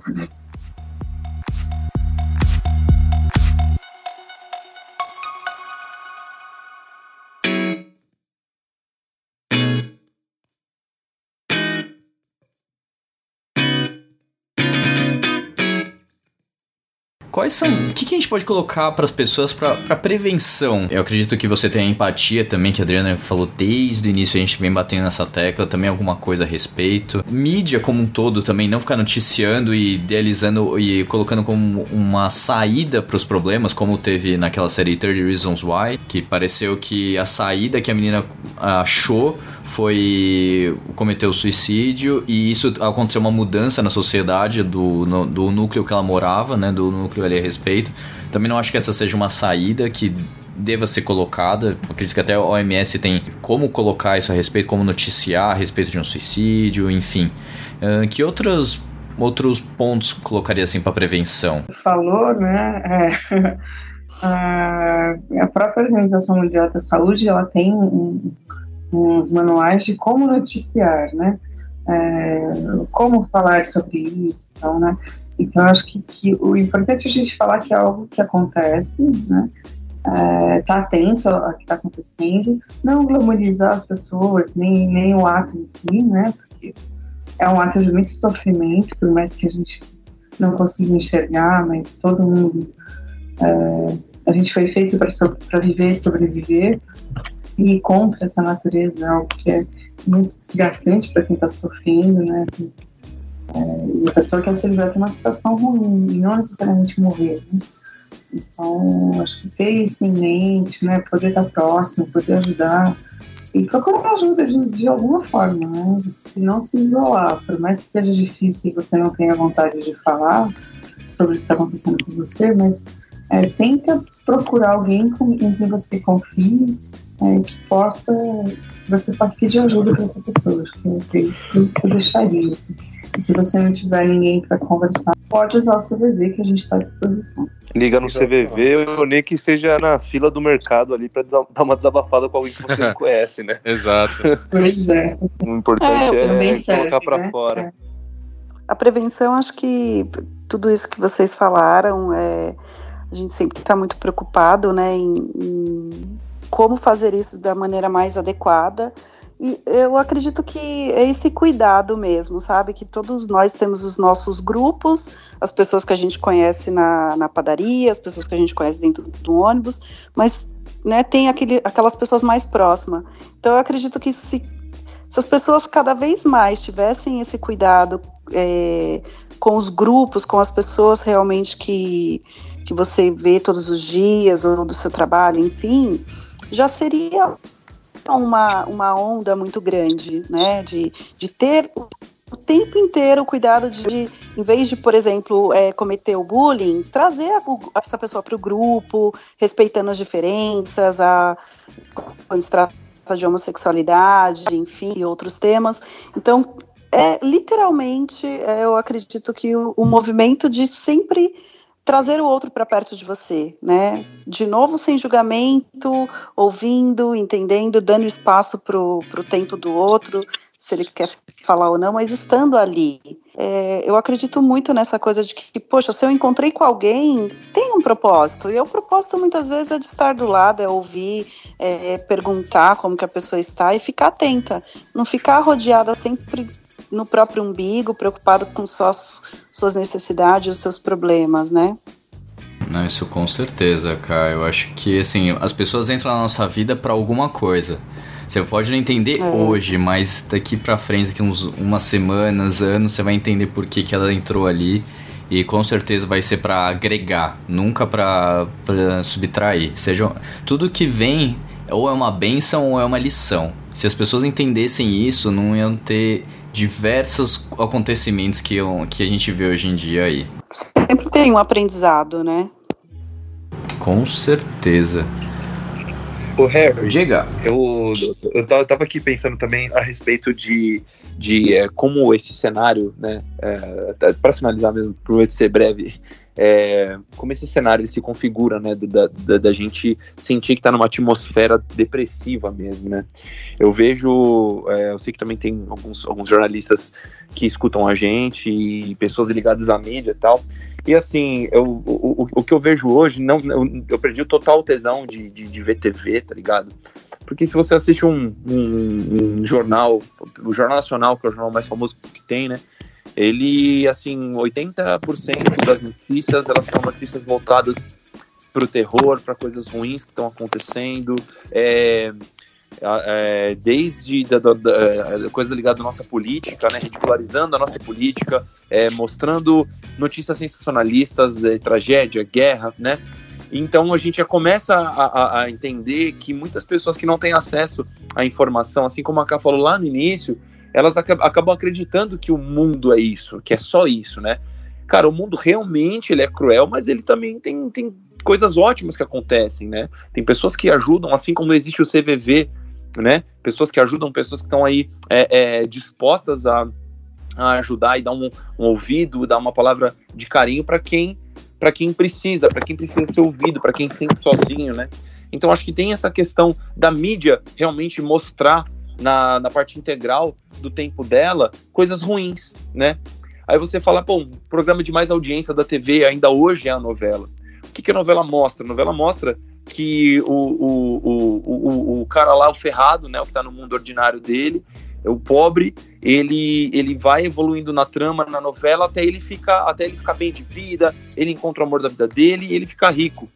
Quais são. O que, que a gente pode colocar para as pessoas para prevenção? Eu acredito que você tem a empatia também, que a Adriana falou desde o início, a gente vem batendo nessa tecla, também alguma coisa a respeito. Mídia como um todo também, não ficar noticiando e idealizando e colocando como uma saída para os problemas, como teve naquela série 30 Reasons Why, que pareceu que a saída que a menina achou foi cometer o suicídio e isso aconteceu uma mudança na sociedade do, no- do núcleo que ela morava, né, do núcleo ali a respeito. Também não acho que essa seja uma saída que deva ser colocada. Acredito que até a OMS tem como colocar isso a respeito, como noticiar a respeito de um suicídio, enfim. Ahn, que outros outros pontos colocaria assim para prevenção? falou, né? é, [laughs] a própria Organização Mundial da Saúde ela tem um- uns manuais de como noticiar, né? É, como falar sobre isso, então, né? Então acho que, que o importante é a gente falar que é algo que acontece, né? É, tá atento ao que está acontecendo, não glamorizar as pessoas, nem, nem o ato em si, né? Porque é um ato de muito sofrimento, por mais que a gente não consigo enxergar, mas todo mundo. é, a gente foi feito para viver e sobreviver, e contra essa natureza, é algo que é muito desgastante para quem está sofrendo, né? É, e a pessoa quer se livrar de uma situação ruim, e não necessariamente morrer. Né? Então, acho que ter isso em mente, né? Poder estar próximo, poder ajudar. E procurar ajuda de, de alguma forma, né? E não se isolar. Por mais que seja difícil e você não tenha vontade de falar sobre o que está acontecendo com você, mas é, tenta procurar alguém com, em quem você confie, é, que possa, você possa pedir ajuda para essa pessoa. Acho que é isso que eu- deixaria. Assim. E se você não tiver ninguém para conversar, pode usar o CVV que a gente está à disposição. Liga no CVV ou nem que esteja na fila do mercado ali pra desa- dar uma desabafada com alguém que você não [laughs] conhece, né? Exato. Pois é. O importante É, é, também colocar serve, pra né? fora. A prevenção, acho que tudo isso que vocês falaram, é, a gente sempre está muito preocupado, né, em, em como fazer isso da maneira mais adequada. E eu acredito que é esse cuidado mesmo, sabe? Que todos nós temos os nossos grupos, as pessoas que a gente conhece na, na padaria, as pessoas que a gente conhece dentro do ônibus, mas né, tem aquele, aquelas pessoas mais próximas. Então eu acredito que se, se as pessoas cada vez mais tivessem esse cuidado é, com os grupos, com as pessoas realmente que, que você vê todos os dias, ou do seu trabalho, enfim, já seria uma, uma onda muito grande, né? De, de ter o tempo inteiro o cuidado de, em vez de, por exemplo, é, cometer o bullying, trazer a, essa pessoa para o grupo, respeitando as diferenças, a, quando se trata de homossexualidade, enfim, e outros temas. Então, é literalmente, é, eu acredito que o, o movimento de sempre trazer o outro para perto de você, né? De novo, sem julgamento, ouvindo, entendendo, dando espaço para o tempo do outro, se ele quer falar ou não, mas estando ali. É, eu acredito muito nessa coisa de que, poxa, se eu encontrei com alguém, tem um propósito. E o propósito muitas vezes é de estar do lado, é ouvir, é perguntar como que a pessoa está e ficar atenta. Não ficar rodeada sempre no próprio umbigo, preocupado com só suas necessidades, os seus problemas, né? Não, isso com certeza, cara. Eu acho que assim, as pessoas entram na nossa vida para alguma coisa. Você pode não entender é. hoje, mas daqui pra frente, daqui uns umas semanas, anos, você vai entender por que, que ela entrou ali. E com certeza vai ser para agregar, nunca para subtrair. Seja, tudo que vem ou é uma benção ou é uma lição. Se as pessoas entendessem isso, não iam ter diversos acontecimentos que, que a gente vê hoje em dia aí. Sempre tem um aprendizado, né? Com certeza. O Harry, Diga. Eu, eu tava aqui pensando também a respeito de, de é, como esse cenário, né, é, para finalizar mesmo, prometo ser breve, é, como esse cenário se configura, né, da, da, da gente sentir que está numa atmosfera depressiva mesmo, né. Eu vejo, é, eu sei que também tem alguns, alguns jornalistas que escutam a gente e pessoas ligadas à mídia e tal, e assim, eu, o, o, o que eu vejo hoje, não, eu, eu perdi o total tesão de, de, de ver TV, tá ligado? Porque se você assiste um, um, um, jornal, o Jornal Nacional, que é o jornal mais famoso que tem, né? Ele, assim, 80% das notícias, elas são notícias voltadas para o terror, para coisas ruins que estão acontecendo. É, é, desde da, da, da, é, coisa ligada à nossa política, né, ridicularizando a nossa política, é, mostrando notícias sensacionalistas, é, tragédia, guerra, né? Então a gente já começa a, a, a, entender que muitas pessoas que não têm acesso à informação, assim como a Ká falou lá no início, elas acabam acreditando que o mundo é isso, que é só isso, né? Cara, o mundo realmente ele é cruel, mas ele também tem, tem coisas ótimas que acontecem, né? Tem pessoas que ajudam, assim como existe o CVV, né? Pessoas que ajudam, pessoas que estão aí é, é, dispostas a, a, ajudar e dar um, um, ouvido, dar uma palavra de carinho para quem para quem precisa, para quem precisa ser ouvido, para quem se sente sozinho, né? Então acho que tem essa questão da mídia realmente mostrar na, na parte integral do tempo dela coisas ruins, né? Aí você fala, pô, um programa de mais audiência da TV ainda hoje é a novela. O que, que a novela mostra? A novela mostra que o, o, o, o, o cara lá, o ferrado, né, o que tá no mundo ordinário dele, o pobre, ele, ele vai evoluindo na trama, na novela, até ele ficar até ele ficar bem de vida, ele encontra o amor da vida dele e ele fica rico.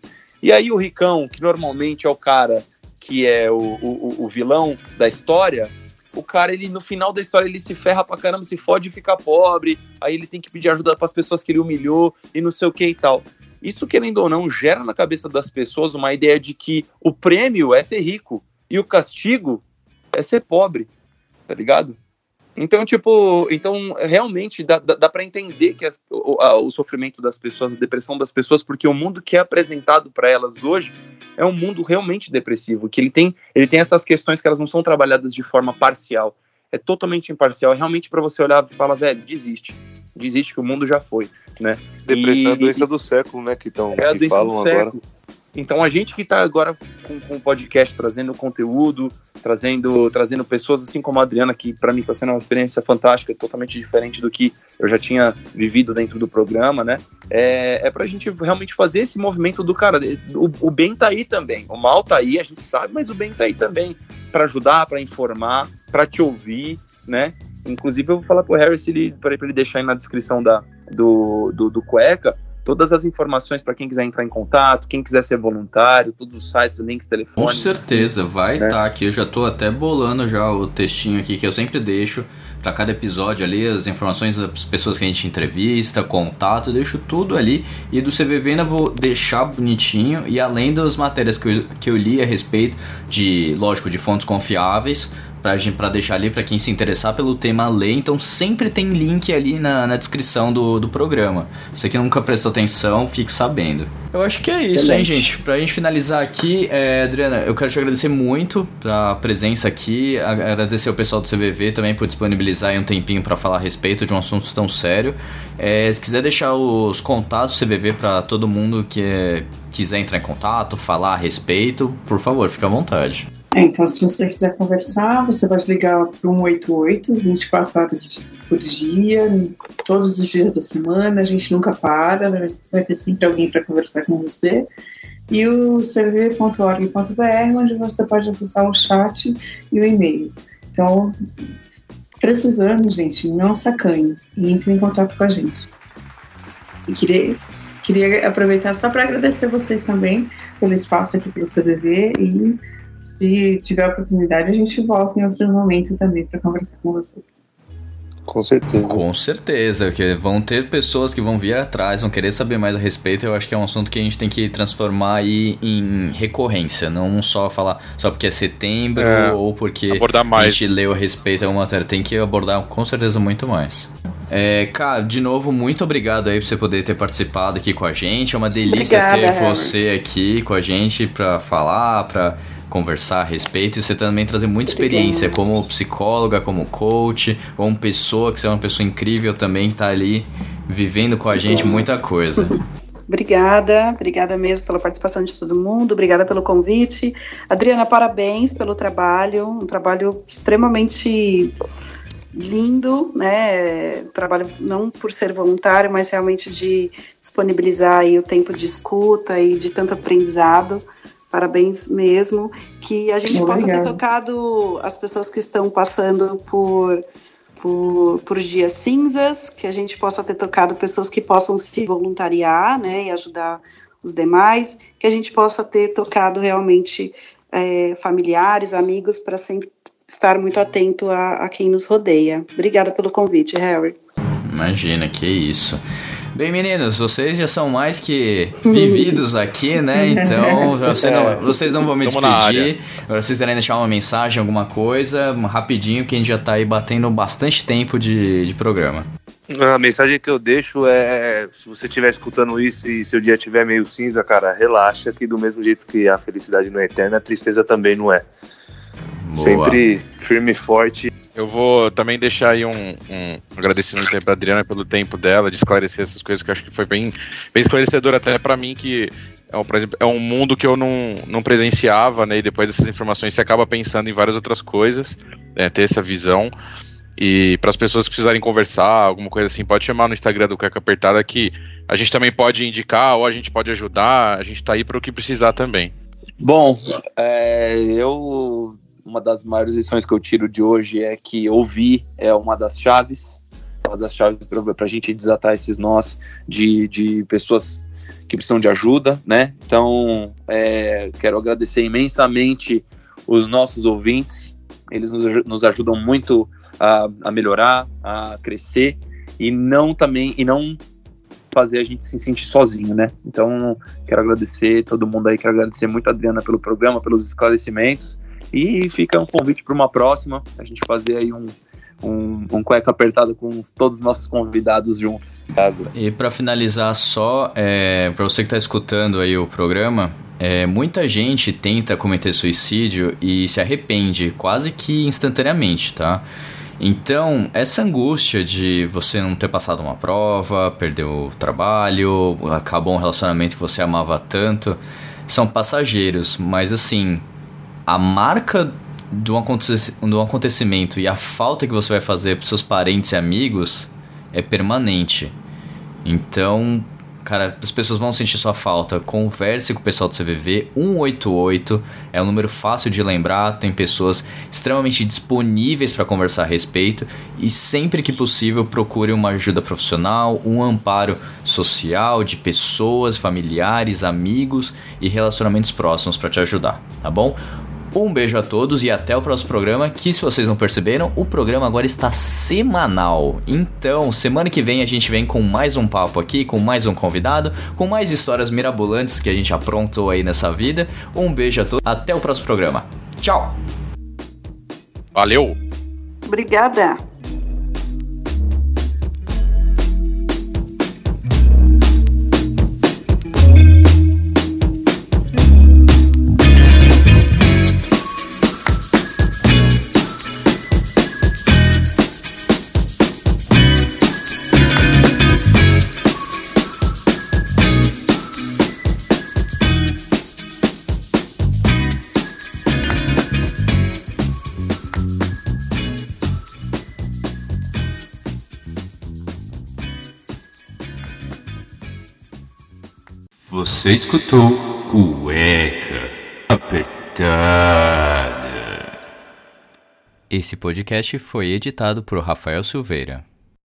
E aí o ricão, que normalmente é o cara que é o, o, o vilão da história, o cara, ele no final da história, ele se ferra pra caramba, se fode e fica pobre, aí ele tem que pedir ajuda para as pessoas que ele humilhou e não sei o que e tal. Isso, querendo ou não, gera na cabeça das pessoas uma ideia de que o prêmio é ser rico e o castigo é ser pobre, tá ligado? Então, tipo, então realmente dá, dá, dá para entender que as, o, a, o, sofrimento das pessoas, a depressão das pessoas, porque o mundo que é apresentado para elas hoje é um mundo realmente depressivo, que ele tem, ele tem essas questões que elas não são trabalhadas de forma parcial, é totalmente imparcial, é realmente para você olhar e falar, velho, desiste, desiste que o mundo já foi, né? Depressão e, é a doença do século, né? Que, tão, é a doença do século. Agora. Então a gente que está agora com, o podcast trazendo conteúdo, trazendo, trazendo pessoas assim como a Adriana, que para mim está sendo uma experiência fantástica, totalmente diferente do que eu já tinha vivido dentro do programa, né? É, é para a gente realmente fazer esse movimento do cara. O, o bem tá aí também, o mal tá aí, a gente sabe, mas o bem tá aí também para ajudar, para informar, para te ouvir, né? Inclusive, eu vou falar pro Harris para ele, ele deixar aí na descrição da, do, do, do Cueca todas as informações para quem quiser entrar em contato, quem quiser ser voluntário, todos os sites, links, Com telefones. certeza, vai estar né? aqui. Eu já tô até bolando já o textinho aqui que eu sempre deixo para cada episódio ali, as informações das pessoas que a gente entrevista, contato, eu deixo tudo ali. E do CVV ainda vou deixar bonitinho. E além das matérias que eu, que eu li a respeito de, lógico, de fontes confiáveis, pra deixar ali para quem se interessar pelo tema ler. Então sempre tem link ali na, na descrição do, do programa. Você que nunca prestou atenção, fique sabendo. Eu acho que é isso, hein, Excelente. gente? Pra gente finalizar aqui, é, Adriana, eu quero te agradecer muito pela presença aqui, agradecer ao pessoal do CVV também por disponibilizar um tempinho pra falar a respeito de um assunto tão sério. É, se quiser deixar os contatos do CVV pra todo mundo que é, quiser entrar em contato, falar a respeito, por favor, fique à vontade. É, então, se você quiser conversar, você pode ligar para o 188, 24 horas por dia, todos os dias da semana, a gente nunca para, vai vai ter sempre alguém para conversar com você. E o cv.org.br, onde você pode acessar o chat e o e-mail. Então, precisando, gente, não sacanhe entre em contato com a gente. E queria, queria aproveitar só para agradecer vocês também pelo espaço aqui pelo CVV e se tiver oportunidade, a gente volta em outro momento também para conversar com vocês. Com certeza. Com certeza, que vão ter pessoas que vão vir atrás, vão querer saber mais a respeito. Eu acho que é um assunto que a gente tem que transformar aí em recorrência, não só falar só porque é setembro É, ou porque abordar a mais. gente leu a respeito de uma matéria. Tem que abordar com certeza muito mais. É, cara, de novo, muito obrigado aí por você poder ter participado aqui com a gente. É uma delícia Obrigada, ter Harry. você aqui com a gente pra falar, pra conversar a respeito e você também trazer muita experiência como psicóloga, como coach, como pessoa, que você é uma pessoa incrível também que tá ali vivendo com a gente muita coisa. [laughs] Obrigada, obrigada mesmo pela participação de todo mundo, obrigada pelo convite. Adriana, parabéns pelo trabalho, um trabalho extremamente lindo, né? Trabalho não por ser voluntário, mas realmente de disponibilizar aí o tempo de escuta e de tanto aprendizado. Parabéns mesmo. Que a gente possa ter Obrigada. tocado as pessoas que estão passando por, por, por dias cinzas, que a gente possa ter tocado pessoas que possam se voluntariar, né? E ajudar os demais, que a gente possa ter tocado realmente é, familiares, amigos, para sempre estar muito atento a, a quem nos rodeia. Obrigada pelo convite, Harry. Imagina, que isso. Bem, meninos, vocês já são mais que vividos aqui, né? [laughs] Então, você não- vocês não vão me despedir. Agora, vocês querem deixar uma mensagem, alguma coisa, rapidinho, que a gente já tá aí batendo bastante tempo de, de programa. A mensagem que eu deixo é: se você estiver escutando isso e seu dia estiver meio cinza, cara, relaxa, que do mesmo jeito que a felicidade não é eterna, a tristeza também não é. Boa. Sempre firme e forte. Eu vou também deixar aí um, um agradecimento aí pra Adriana pelo tempo dela, de esclarecer essas coisas que eu acho que foi bem, bem esclarecedor até pra mim, que é um, por exemplo, é um mundo que eu não, não presenciava, né? E depois dessas informações você acaba pensando em várias outras coisas, né, ter essa visão. E para as pessoas que precisarem conversar, alguma coisa assim, pode chamar no Instagram do Cueca Apertada que a gente também pode indicar ou a gente pode ajudar, a gente tá aí para o que precisar também. Bom, é, eu uma das maiores lições que eu tiro de hoje é que ouvir é uma das chaves, uma das chaves para a gente desatar esses nós de, de pessoas que precisam de ajuda, né? Então, é, quero agradecer imensamente os nossos ouvintes, eles nos, nos ajudam muito a, a melhorar, a crescer e não também e não fazer a gente se sentir sozinho, né? Então, quero agradecer todo mundo aí, quero agradecer muito a Adriana pelo programa, pelos esclarecimentos e fica um convite para uma próxima, a gente fazer aí um, um, um cueca apertado com os- todos os nossos convidados juntos. E pra finalizar só, é, para você que tá escutando aí o programa, é, muita gente tenta cometer suicídio e se arrepende quase que instantaneamente, tá? Então, essa angústia de você não ter passado uma prova, perder o trabalho, acabou um relacionamento que você amava tanto, são passageiros, mas assim, a marca aconte do acontecimento e a falta que você vai fazer para seus parentes e amigos é permanente. Então, Cara, as pessoas vão sentir sua falta. Converse com o pessoal do CVV. 188 é um número fácil de lembrar. Tem pessoas extremamente disponíveis para conversar a respeito. E sempre que possível, procure uma ajuda profissional, um amparo social de pessoas, familiares, amigos e relacionamentos próximos para te ajudar, tá bom? Um beijo a todos e até o próximo programa. Que se vocês não perceberam, o programa agora está semanal. Então, semana que vem a gente vem com mais um papo aqui, com mais um convidado, com mais histórias mirabolantes que a gente aprontou aí nessa vida. Um beijo a todos. Até o próximo programa. Tchau. Valeu! Obrigada. Você escutou Cueca Apertada. Esse podcast foi editado por Rafael Silveira.